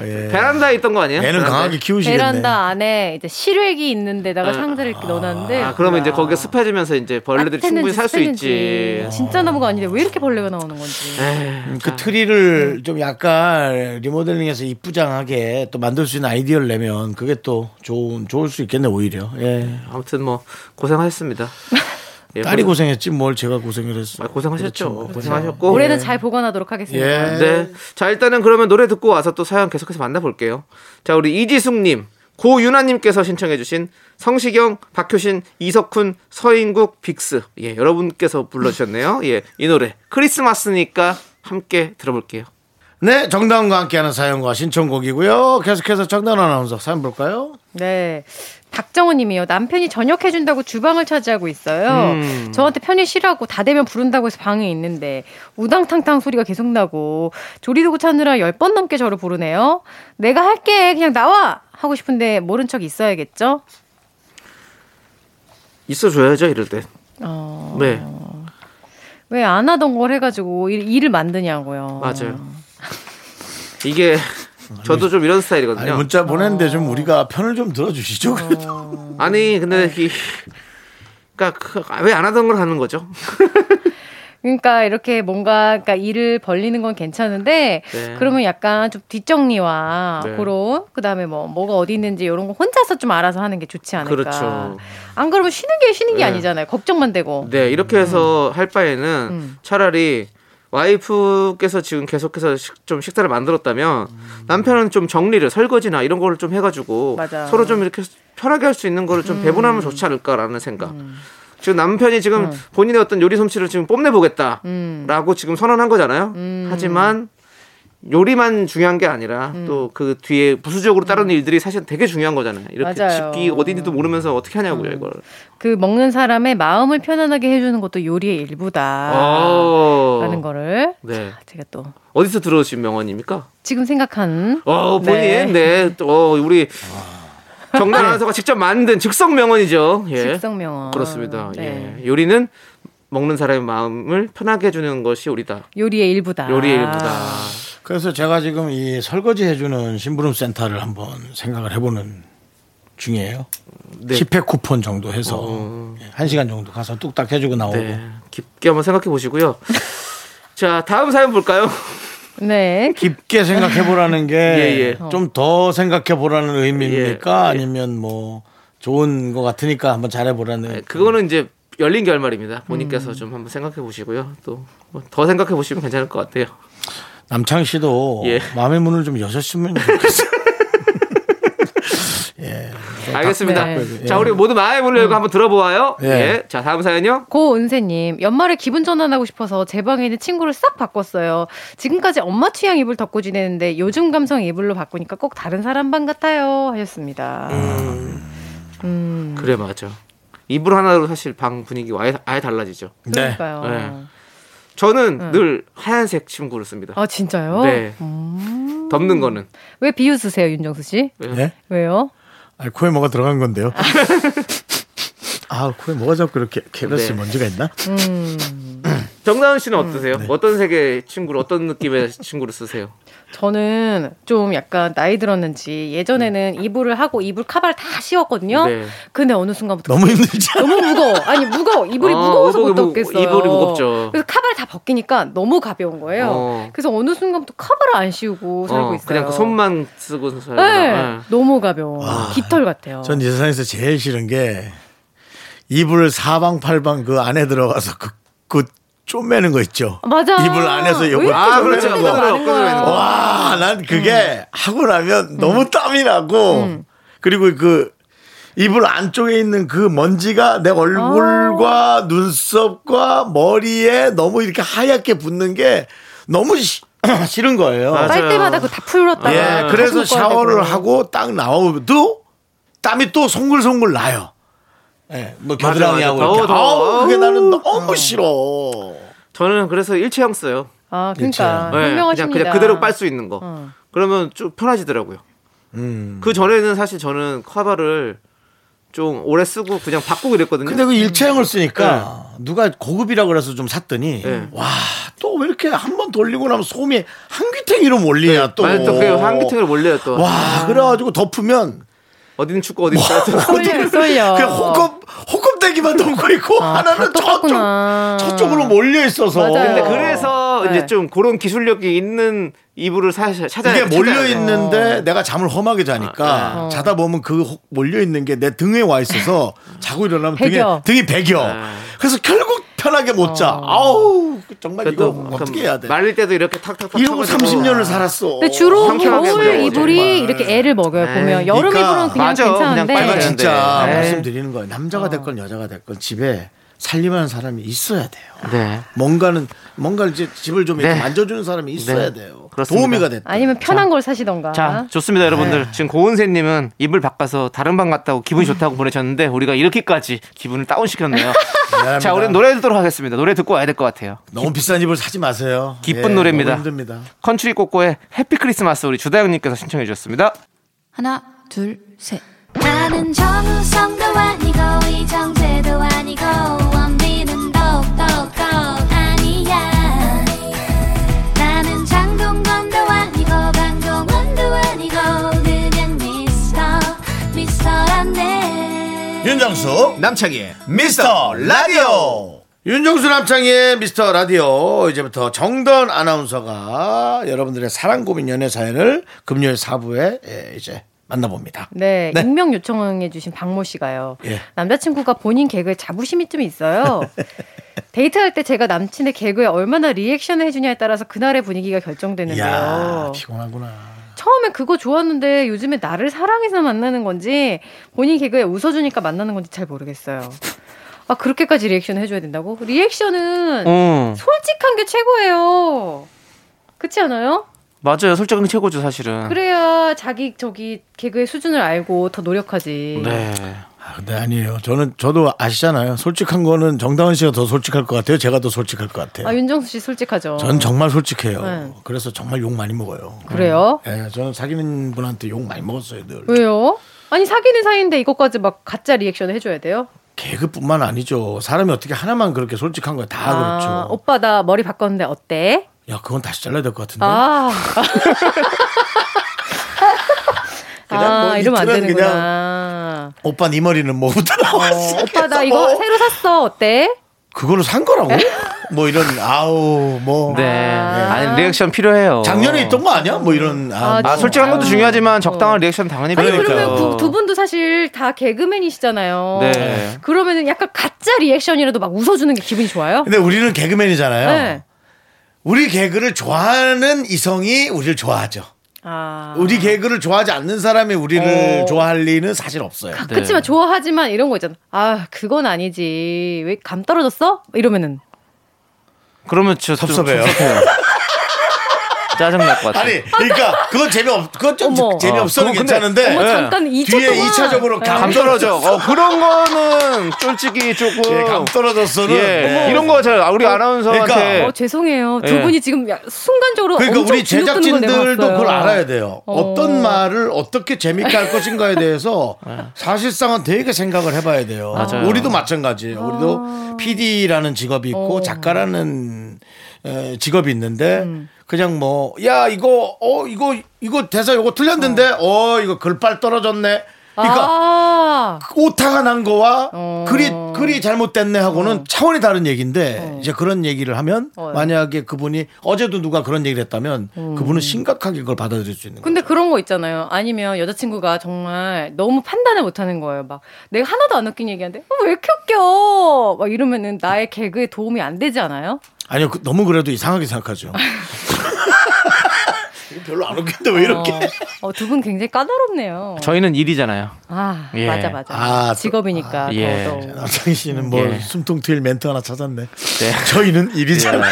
예. 베란다에 있던 거 아니에요? 애는 베란다에? 강하게 키우시겠네. 베란다 안에 이제 실외기 있는 데다가 아, 상자를 이렇게 넣어놨는데 아, 그러면 이제. 거기가 습해지면서 이제 벌레들이 충분히 살 수 있지. 진짜 나무가 아닌데 왜 이렇게 벌레가 나오는 건지. 에이, 그 트리를 좀 약간 리모델링해서 이쁘장하게 또 만들 수 있는 아이디어를 내면 그게 또 좋은 좋을 수 있겠네 오히려. 예. 아무튼 뭐 고생하셨습니다. 예, 딸이 고- 고생했지 뭘 제가 고생을 했어. 아, 고생하셨죠. 그렇죠. 고생하셨고. 올해는 잘 보관하도록 하겠습니다. 예. 네. 자, 일단은 그러면 노래 듣고 와서 또 사연 계속해서 만나볼게요. 자, 우리 이지숙님, 고윤아님께서 신청해주신 성시경, 박효신, 이석훈, 서인국, 빅스. 예, 여러분께서 불러주셨네요. 예, 이 노래. 크리스마스니까 함께 들어볼게요. 네, 정다운과 함께하는 사연과 신청곡이고요. 계속해서 정다운 아나운서 사연 볼까요? 네. 박정은 님이요. 남편이 저녁 해준다고 주방을 차지하고 있어요. 음. 저한테 편히 쉬라고 다 되면 부른다고 해서 방에 있는데 우당탕탕 소리가 계속 나고 조리도구 찾느라 열 번 넘게 저를 부르네요. 내가 할게. 그냥 나와! 하고 싶은데 모른 척 있어야겠죠? 있어줘야죠, 이럴 때. 어... 네, 왜 안 하던 걸 해가지고 일, 일을 만드냐고요. 맞아요. 이게, 저도 좀 이런 스타일이거든요. 아니 문자 보냈는데 좀 우리가 편을 좀 들어주시죠. 그래도. 아니 근데 이 그러니까 왜 안 하던 걸 하는 거죠? 그러니까 이렇게 뭔가 그러니까 일을 벌리는 건 괜찮은데 네. 그러면 약간 좀 뒷정리와 네. 그런 그다음에 뭐 뭐가 어디 있는지 이런 거 혼자서 좀 알아서 하는 게 좋지 않을까. 그렇죠. 안 그러면 쉬는 게 쉬는 게 네. 아니잖아요. 걱정만 되고. 네 이렇게 해서 할 바에는 음. 차라리 와이프께서 지금 계속해서 식- 좀 식사를 만들었다면 남편은 좀 정리를 설거지나 이런 거를 좀 해가지고 맞아. 서로 좀 이렇게 편하게 할 수 있는 거를 좀 배분하면 좋지 않을까라는 생각. 지금 남편이 지금 본인의 어떤 요리 솜씨를 지금 뽐내 보겠다라고 음. 지금 선언한 거잖아요. 하지만 요리만 중요한 게 아니라 음. 또그 뒤에 부수적으로 다른 일들이 사실 되게 중요한 거잖아요. 이렇게 맞아요. 집기 어딘지도 모르면서 어떻게 하냐고요, 이걸. 그 먹는 사람의 마음을 편안하게 해주는 것도 요리의 일부다. 어. 라는 거를 네. 제가 또 어디서 들어오신 명언입니까? 지금 생각한 어, 본인, 네. 네. 또, 어, 우리 정단 아나운서가 직접 만든 즉석 명언이죠. 예. 직성명언. 그렇습니다. 네. 예. 요리는 먹는 사람의 마음을 편하게 해주는 것이 요리다. 요리의 일부다. 요리의 일부다. 그래서 제가 지금 이 설거지 해주는 심부름 센터를 한번 생각을 해보는 중이에요. 네. 10회 쿠폰 정도 해서 어. 예, 한 시간 정도 가서 뚝딱 해주고 나오고. 네. 깊게 한번 생각해 보시고요. 자, 다음 사연 볼까요? 네. 깊게 생각해 보라는 예, 게좀더 생각해 보라는 의미입니까? 예. 아니면 뭐 좋은 것 같으니까 한번 잘해 보라는. 네, 그거는 이제 열린 결말입니다. 본인께서 좀 한번 생각해 보시고요. 또 더 생각해 보시면 괜찮을 것 같아요. 남창 씨도 예. 마음의 문을 좀 여셨으면 좋겠어요. 예. 알겠습니다. 네. 예. 자, 우리 모두 마음의 문을 열고 한번 들어보아요. 예. 예. 자, 다음 사연요. 고은세님, 연말에 기분 전환하고 싶어서 제 방에 있는 친구를 싹 바꿨어요. 지금까지 엄마 취향 이불 덮고 지내는데 요즘 감성 이불로 바꾸니까 꼭 다른 사람 방 같아요. 하셨습니다. 음, 그래 맞아. 이불 하나로 사실 방 분위기가 아예, 아예 달라지죠. 네. 그러니까요. 네. 저는 늘 하얀색 침구를 씁니다. 아, 진짜요? 네. 음. 덮는 거는. 왜 비웃으세요, 윤정수 씨? 예? 왜요? 아, 코에 뭐가 들어간 건데요. 아, 코에 뭐가 자꾸 이렇게 케베스 네. 먼지가 있나? 음, 정다은 씨는 어떠세요? 네. 어떤 색의 침구를 어떤 느낌의 침구를 쓰세요? 저는 좀 약간 나이 들었는지 예전에는 이불을 하고 이불 카바를 다 씌웠거든요. 네. 근데 어느 순간부터 너무 힘들지? 너무 무거워. 아니 무거워. 이불이 아, 무거워서 이불이 못 무- 덮겠어요. 이불이 무겁죠. 그래서 카바를 다 벗기니까 너무 가벼운 거예요. 어. 그래서 어느 순간부터 카바를 안 씌우고 살고 어, 있어요. 그냥 그 손만 쓰고 살고. 네, 너무 가벼워. 깃털 같아요. 전 이 세상에서 제일 싫은 게 이불 사방팔방 그 안에 들어가서 그, 그 쪼매는 거 있죠. 맞아. 이불 안에서 이렇게 아, 그렇죠. 와, 난 그게 하고 나면 음. 너무 땀이 나고 그리고 그 이불 안쪽에 있는 그 먼지가 내 얼굴과 아. 눈썹과 머리에 너무 이렇게 하얗게 붙는 게 너무 시- 싫은 거예요. 맞아요. 빨 때마다 그거 다 풀었다가 예, 그래서 샤워를 되고. 하고 딱 나오도 땀이 또 송글송글 나요. 예, 뭐 맞아, 겨드랑이 맞아. 하고 더워, 이렇게. 더워. 아우, 그게 나는 너무 싫어. 저는 그래서 일체형 써요. 아, 그러니까 네, 그냥 현명하십니다. 그냥 그대로 빨 수 있는 거. 어. 그러면 좀 편해지더라고요. 음. 그 전에는 사실 저는 커버를 좀 오래 쓰고 그냥 바꾸고 이랬거든요. 근데 그 일체형을 쓰니까 누가 고급이라 그래서 좀 샀더니 네. 와 또 왜 이렇게 한 번 돌리고 나면 솜이 한 귀탱이로 몰리냐 또. 만약 또 그게 한기탱을 몰래요 또. 와 그래가지고 덮으면 어디는 춥고 어디는 따뜻하고. 쏠려, 쏠려. 그냥 호흡 호흡대기만 덮고 있고 아, 하나는 다 저쪽. 저쪽으로 몰려 있어서. 맞아요. 근데 그래서 네. 이제 좀 그런 기술력이 있는 이불을 사, 찾아야 이게 몰려. 있는데 내가 잠을 험하게 자니까 어. 자다 보면 그 몰려 있는 게 내 등에 와 있어서 자고 일어나면 등에. 등이 배겨. 네. 그래서 결국 편하게 못 자. 아우 정말 이거 어떻게 해야 돼? 말릴 때도 이렇게 탁탁탁 이러고 쳐가지고. 30년을 살았어. 근데 주로 겨울 이불이 정말. 이렇게 애를 먹어요 네. 보면 여름 그러니까. 이불은 그냥 맞아. 그냥 괜찮은데 빨간 네. 진짜 네. 말씀드리는 거예요. 남자가 됐건 여자가 됐건 집에 살림하는 사람이 있어야 돼요. 네. 뭔가는 뭔가 이제 집을 좀 이렇게 네. 만져주는 사람이 있어야 네. 돼요. 그렇습니다. 도우미가 됐다. 아니면 편한 걸 사시던가. 자, 좋습니다, 여러분들. 지금 고은세님은 이불 바꿔서 다른 방 갔다고 기분이 좋다고 보내셨는데 우리가 이렇게까지 기분을 다운 시켰네요. 미안합니다. 자, 우리는 노래 듣도록 하겠습니다. 노래 듣고 와야 될 것 같아요. 너무 비싼 집을 사지 마세요. 기쁜 예, 노래입니다. 힘듭니다. 컨츄리 꼬꼬의 해피 크리스마스 우리 주다영님께서 신청해 주셨습니다. 하나, 둘, 셋. 나는 정우성도 아니고 이정재도 아니고 원빈은 더욱더 아니야. 나는 장동건도 아니고 강동원도 아니고 그냥 미스터 미스터란데. 윤정수 남창희의 미스터 라디오. 윤정수 남창희의 미스터 라디오. 이제부터 정던 아나운서가 여러분들의 사랑 고민 연애 사연을 금요일 4부에 예, 이제 만나봅니다. 네, 네. 익명 요청해주신 박모 씨가요. 예. 남자친구가 본인 개그에 자부심이 좀 있어요. 데이트할 때 제가 남친의 개그에 얼마나 리액션을 해주냐에 따라서 그날의 분위기가 이야 결정되는데요. 피곤하구나. 처음에 그거 좋았는데 요즘에 나를 사랑해서 만나는 건지 본인 개그에 웃어주니까 만나는 건지 잘 모르겠어요. 아 그렇게까지 리액션 해줘야 된다고? 리액션은 음, 솔직한 게 최고예요. 그렇지 않아요? 맞아요. 솔직한 게 최고죠, 사실은. 그래야 자기 저기 개그의 수준을 알고 더 노력하지. 네. 아, 근데 아니에요. 저는 저도 아시잖아요. 솔직한 거는 정다은 씨가 더 솔직할 것 같아요. 제가 더 솔직할 것 같아요. 아 윤정수 씨 솔직하죠. 전 정말 솔직해요. 네. 그래서 정말 욕 많이 먹어요. 그래요? 예, 저는 사귀는 분한테 욕 많이 먹었어요, 늘. 왜요? 아니 사귀는 사이인데 이것까지 막 가짜 리액션 해줘야 돼요? 개그뿐만 아니죠. 사람이 어떻게 하나만 그렇게 솔직한 거야. 다 아, 그렇죠. 오빠 나 머리 바꿨는데 어때? 야, 그건 다시 잘라야 될 것 같은데. 아. 그냥 아, 뭐 이러면 안 되는구나. 오빠 네 머리는 뭐부터 어, 나왔어? 오빠 나 이거 새로 샀어. 어때? 그거를 산 거라고? 뭐 이런 아우 뭐 네. 아 니, 리액션 필요해요. 작년에 있던 거 아니야? 뭐 이런 아, 아, 뭐. 아, 솔직한 것도 아. 중요하지만 적당한 리액션 당연히 필요해요. 그러면 두, 두 분도 사실 다 개그맨이시잖아요. 네. 그러면은 약간 가짜 리액션이라도 막 웃어주는 게 기분이 좋아요? 근데 우리는 개그맨이잖아요. 네. 우리 개그를 좋아하는 이성이 우리를 좋아하죠. 아. 우리 개그를 좋아하지 않는 사람이 우리를 어. 좋아할 리는 사실 없어요. 네. 그치만 좋아하지만 이런 거 있잖아. 아 그건 아니지. 왜 감 떨어졌어? 이러면은 그러면 저좀 섭섭해요. 섭섭해요. 짜증날 것 같아요. 아니, 그러니까 그건 재미없, 그건 좀 어머. 재미없어는 어, 괜찮은데 어머 네. 잠깐 2초 뒤에 동안 2차적으로 네. 감감 떨어져. 어, 그런 거는 솔직히 조금. 예, 감 떨어졌어는 예. 이런 거 제가 우리 아나운서한테. 그러니까 어 죄송해요. 두 예. 분이 지금 야- 순간적으로 그러니까 엄청 우리 제작진들도. 그걸 알아야 돼요. 어. 어. 떤 말을 어떻게 재밌게 할 것인가에 대해서 사실상은 되게 생각을 해봐야 돼요. 맞아요. 우리도 마찬가지예요. 아. 우리도 PD라는 직업이 있고 어. 작가라는 에, 직업이 있는데 음. 그냥 뭐 야 이거 어 이거 이거 대사 요거 틀렸는데 어, 이거 글빨 떨어졌네. 그러니까 아, 오타가 난 거와 어. 글이 글이 잘못됐네 하고는 차원이 다른 얘기인데 이제 그런 얘기를 하면 어. 만약에 그분이 어제도 누가 그런 얘기를 했다면 그분은 심각하게 그걸 받아들일 수 있는. 근데 그런 거 있잖아요. 아니면 여자친구가 정말 너무 판단을 못 하는 거예요. 막 내가 하나도 안 웃긴 얘기하는데 어, 왜 이렇게 웃겨? 막 이러면은 나의 개그에 도움이 안 되지 않아요? 아니요 그- 너무 그래도 이상하게 생각하죠. 별로 안 웃긴데 왜 이렇게? 어, 두분 굉장히 까다롭네요. 저희는 일이잖아요. 아, 예. 맞아, 맞아. 아, 또- 직업이니까. 예. 더더욱. 남창희 씨는 뭐 예. 숨통 트일 멘트 하나 찾았네. 네. 저희는 일이잖아요.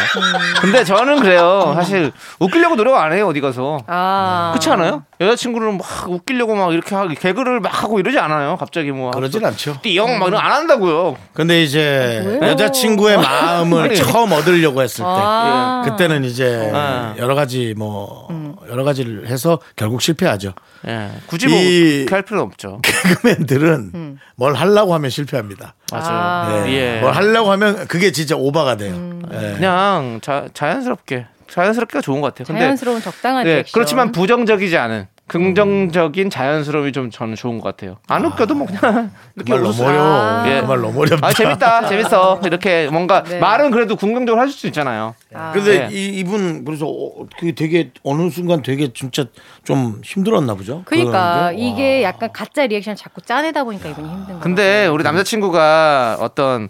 근데 저는 그래요. 사실 웃기려고 노력 안 해요 어디 가서. 아. 그렇지 않아요? 여자친구는 막 웃기려고 막 이렇게 하고 개그를 막 하고 이러지 않아요. 갑자기 뭐 그러진 않죠. 띠용 막 이런 안 한다고요. 근데 이제 왜요? 여자친구의 마음을. 처음 얻으려고 했을 때 아. 그때는 이제 아. 여러 가지 뭐 여러 가지를 해서 결국 실패하죠. 예. 굳이 뭐 이- 그렇게 할 필요는 없죠. 개그맨들은 뭘 하려고 하면 실패합니다. 맞아요. 아. 예. 예. 뭘 하려고 하면 그게 진짜 오바가 돼요. 예. 그냥 자, 자연스럽게 자연스럽게가 좋은 것 같아요. 근데 자연스러운 적당한 네, 리액션. 그렇지만 부정적이지 않은 긍정적인 자연스러움이 좀 저는 좋은 것 같아요. 안 웃겨도 뭐 그냥 이렇게 그말 너무 웃으세요. 어려워. 아. 예. 그말 너무 어렵다. 아 재밌다, 재밌어. 이렇게 뭔가 네. 말은 그래도 긍정적으로 하실 수 있잖아요. 아. 근데 네. 이, 이분 그래서 어, 그게 되게 어느 순간 되게 진짜 좀 힘들었나 보죠. 그러니까 그러는데. 이게 와. 약간 가짜 리액션 자꾸 짜내다 보니까 이분이 힘든 거. 근데 우리 남자친구가 어떤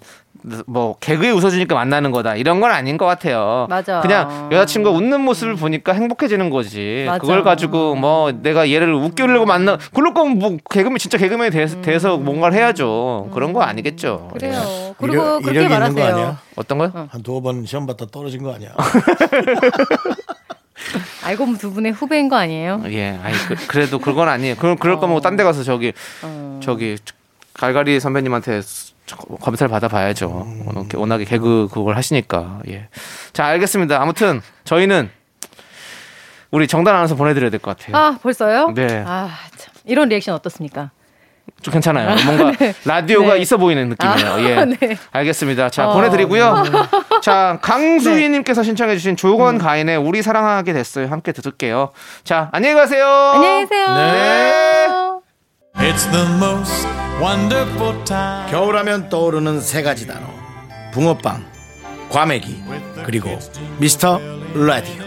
뭐 개그에 웃어주니까 만나는 거다 이런 건 아닌 것 같아요. 맞아. 그냥 여자친구 가 웃는 모습을 보니까 행복해지는 거지. 맞아. 그걸 가지고 뭐 내가 얘를 웃기려고 만나 그럴 거면 뭐 개그맨 진짜 개그맨이 돼서, 돼서 뭔가를 해야죠. 그런 거 아니겠죠. 예. 그래요. 그리고 이력- 그렇게 거 말하세요. 아니야? 어떤 거요? 한 두어 번 시험 봤다 떨어진 거 아니야? 알고 보면 두 분의 후배인 거 아니에요? 예, 아니 그, 래도 그건 아니에요. 그럼 그럴 거면 딴 데 가서 저기 어. 저기 갈갈이 선배님한테 검사를 받아봐야죠. 워낙, 워낙에 개그 그걸 하시니까. 예. 자, 알겠습니다. 아무튼 저희는 우리 정단 아나운서 보내드려야 될 것 같아요. 아 벌써요? 네. 아 참. 이런 리액션 어떻습니까? 좀 괜찮아요. 뭔가 라디오가 네. 있어 보이는 느낌이에요. 아, 예. 네. 알겠습니다. 자, 어. 보내드리고요. 자, 강수희님께서 네. 신청해주신 음. 조건 가인의 우리 사랑하게 됐어요. 함께 들을게요. 자, 안녕히 가세요. 안녕히 계세요. 네. 겨울하면 떠오르는 세 가지 단어. 붕어빵 과메기 그리고 미스터 라디오.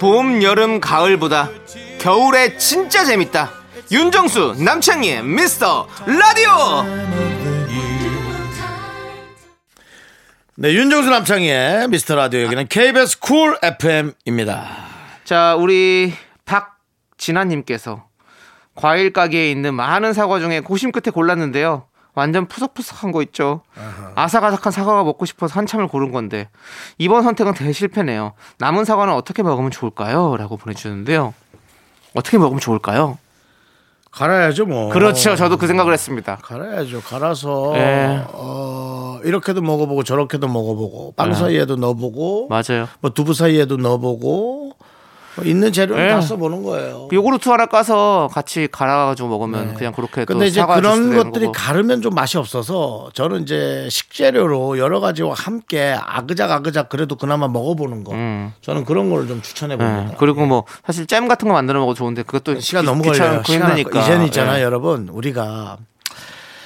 봄, 여름, 가을보다 겨울에 진짜 재밌다. 윤정수, 남창희의 미스터 라디오! 네 윤정수 남창희의 미스터 라디오. 여기는 KBS 쿨 FM입니다. 자, 우리 박진아님께서 과일 가게에 있는 많은 사과 중에 고심 끝에 골랐는데요. 완전 푸석푸석한 거 있죠. 아삭아삭한 사과가 먹고 싶어서 한참을 고른 건데 이번 선택은 대실패네요. 남은 사과는 어떻게 먹으면 좋을까요? 라고 보내주셨는데요. 어떻게 먹으면 좋을까요? 갈아야죠 뭐 그렇죠. 저도 그 생각을 했습니다. 갈아야죠 갈아서 예. 어, 이렇게도 먹어보고 저렇게도 먹어보고 빵 네. 사이에도 넣어보고 맞아요. 뭐 두부 사이에도 넣어보고 뭐 있는 재료는 예. 다 써보는 거예요 요구르트 하나 까서 같이 갈아가지고 먹으면 그냥 그렇게 또 네. 근데 이제 그런 것들이. 가르면 좀 맛이 없어서 저는 이제 식재료로 여러 가지와 함께 아그작 아그작 그래도 그나마 먹어보는 거 음. 저는 그런 걸 좀 추천해 네, 봅니다. 그리고 뭐 사실 잼 같은 거 만들어 먹어도 좋은데 그것도 시간 귀- 너무 걸려요. 시간 힘드니까. 이제는 있잖아요, 예. 여러분. 우리가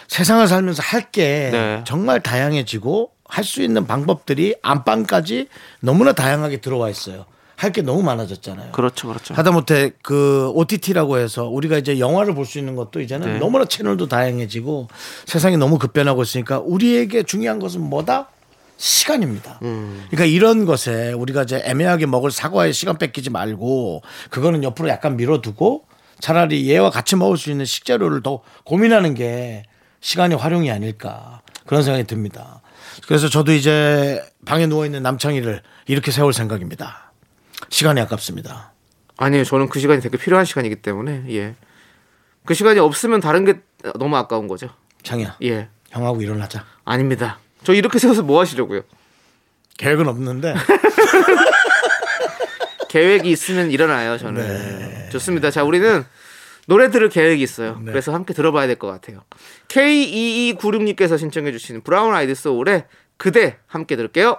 세상을 살면서 할게 네. 정말 다양해지고 할 수 있는 방법들이 안방까지 너무나 다양하게 들어와 있어요. 할 게 너무 많아졌잖아요. 그렇죠, 그렇죠. 하다못해 그 OTT라고 해서 우리가 이제 영화를 볼 수 있는 것도 이제는 네. 너무나 채널도 다양해지고 세상이 너무 급변하고 있으니까 우리에게 중요한 것은 뭐다? 시간입니다. 음. 그러니까 이런 것에 우리가 이제 애매하게 먹을 사과에 시간 뺏기지 말고 그거는 옆으로 약간 밀어두고 차라리 얘와 같이 먹을 수 있는 식재료를 더 고민하는 게 시간의 활용이 아닐까 그런 생각이 듭니다. 그래서 저도 이제 방에 누워 있는 남창희를 이렇게 세울 생각입니다. 시간이 아깝습니다. 아니에요. 저는 그 시간이 되게 필요한 시간이기 때문에 예. 그 시간이 없으면 다른 게 너무 아까운 거죠. 창희야, 예. 형하고 일어나자. 아닙니다. 저 이렇게 세워서 뭐 하시려고요? 계획은 없는데 계획이 있으면 일어나요, 저는. 네. 좋습니다. 자, 우리는 노래 들을 계획이 있어요. 그래서 함께 들어봐야 될 것 같아요. K2296님께서 신청해 주신 브라운 아이드 소울의 그대 함께 들을게요.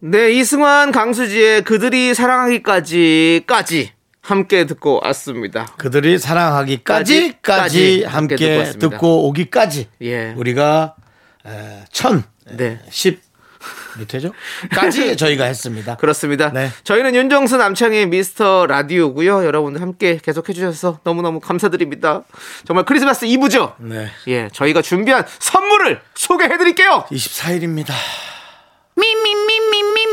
네, 이승환 강수지의 그들이 사랑하기까지까지 함께 듣고 왔습니다. 그들이 사랑하기까지까지 까지 함께 함께 듣고. 듣고 오기까지 예. 우리가 에, 천 네. 십몇 회죠? 까지 저희가 했습니다. 그렇습니다. 네. 저희는 윤정수 남창의 미스터 라디오고요. 여러분들 함께 계속 해주셔서 너무너무 감사드립니다. 정말 크리스마스 이브죠? 네. 예, 저희가 준비한 선물을 소개해드릴게요. 24일입니다. Me, me,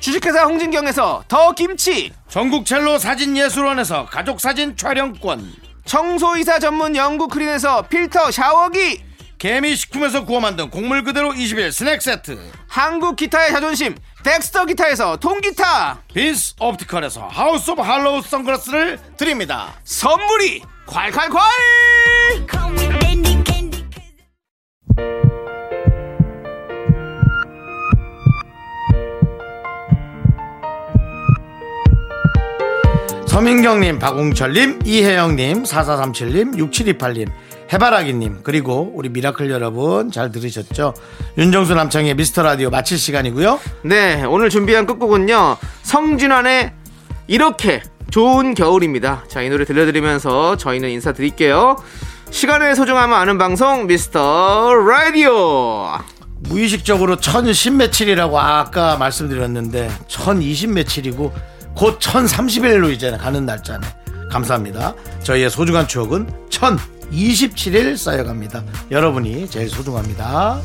주식회사 홍진경에서 더 김치, 전국 첼로 사진 예술원에서 가족 사진 촬영권. 청소이사 전문 영구 크린에서 필터 샤워기, 개미 식품에서 구워 만든 곡물 그대로 21 스낵 세트. 한국 기타의 자존심, 덱스터 기타에서 통기타, 빈스 옵티컬에서 하우스 오브 할로우 선글라스를 드립니다. 선물이 콸콸콸! 서민경님, 박웅철님, 이혜영님, 4437님, 6728님, 해바라기님, 그리고 우리 미라클 여러분 잘 들으셨죠? 윤정수 남창희의 미스터 라디오 마칠 시간이고요. 네, 오늘 준비한 끝곡은요. 성진환의 이렇게 좋은 겨울입니다. 자, 이 노래 들려드리면서 저희는 인사드릴게요. 시간의 소중함을 아는 방송 미스터 라디오. 무의식적으로 1010 며칠이라고 아까 말씀드렸는데 1020 며칠이고 곧 1030일로 이제 가는 날짜네. 감사합니다. 저희의 소중한 추억은 1027일 쌓여갑니다. 여러분이 제일 소중합니다.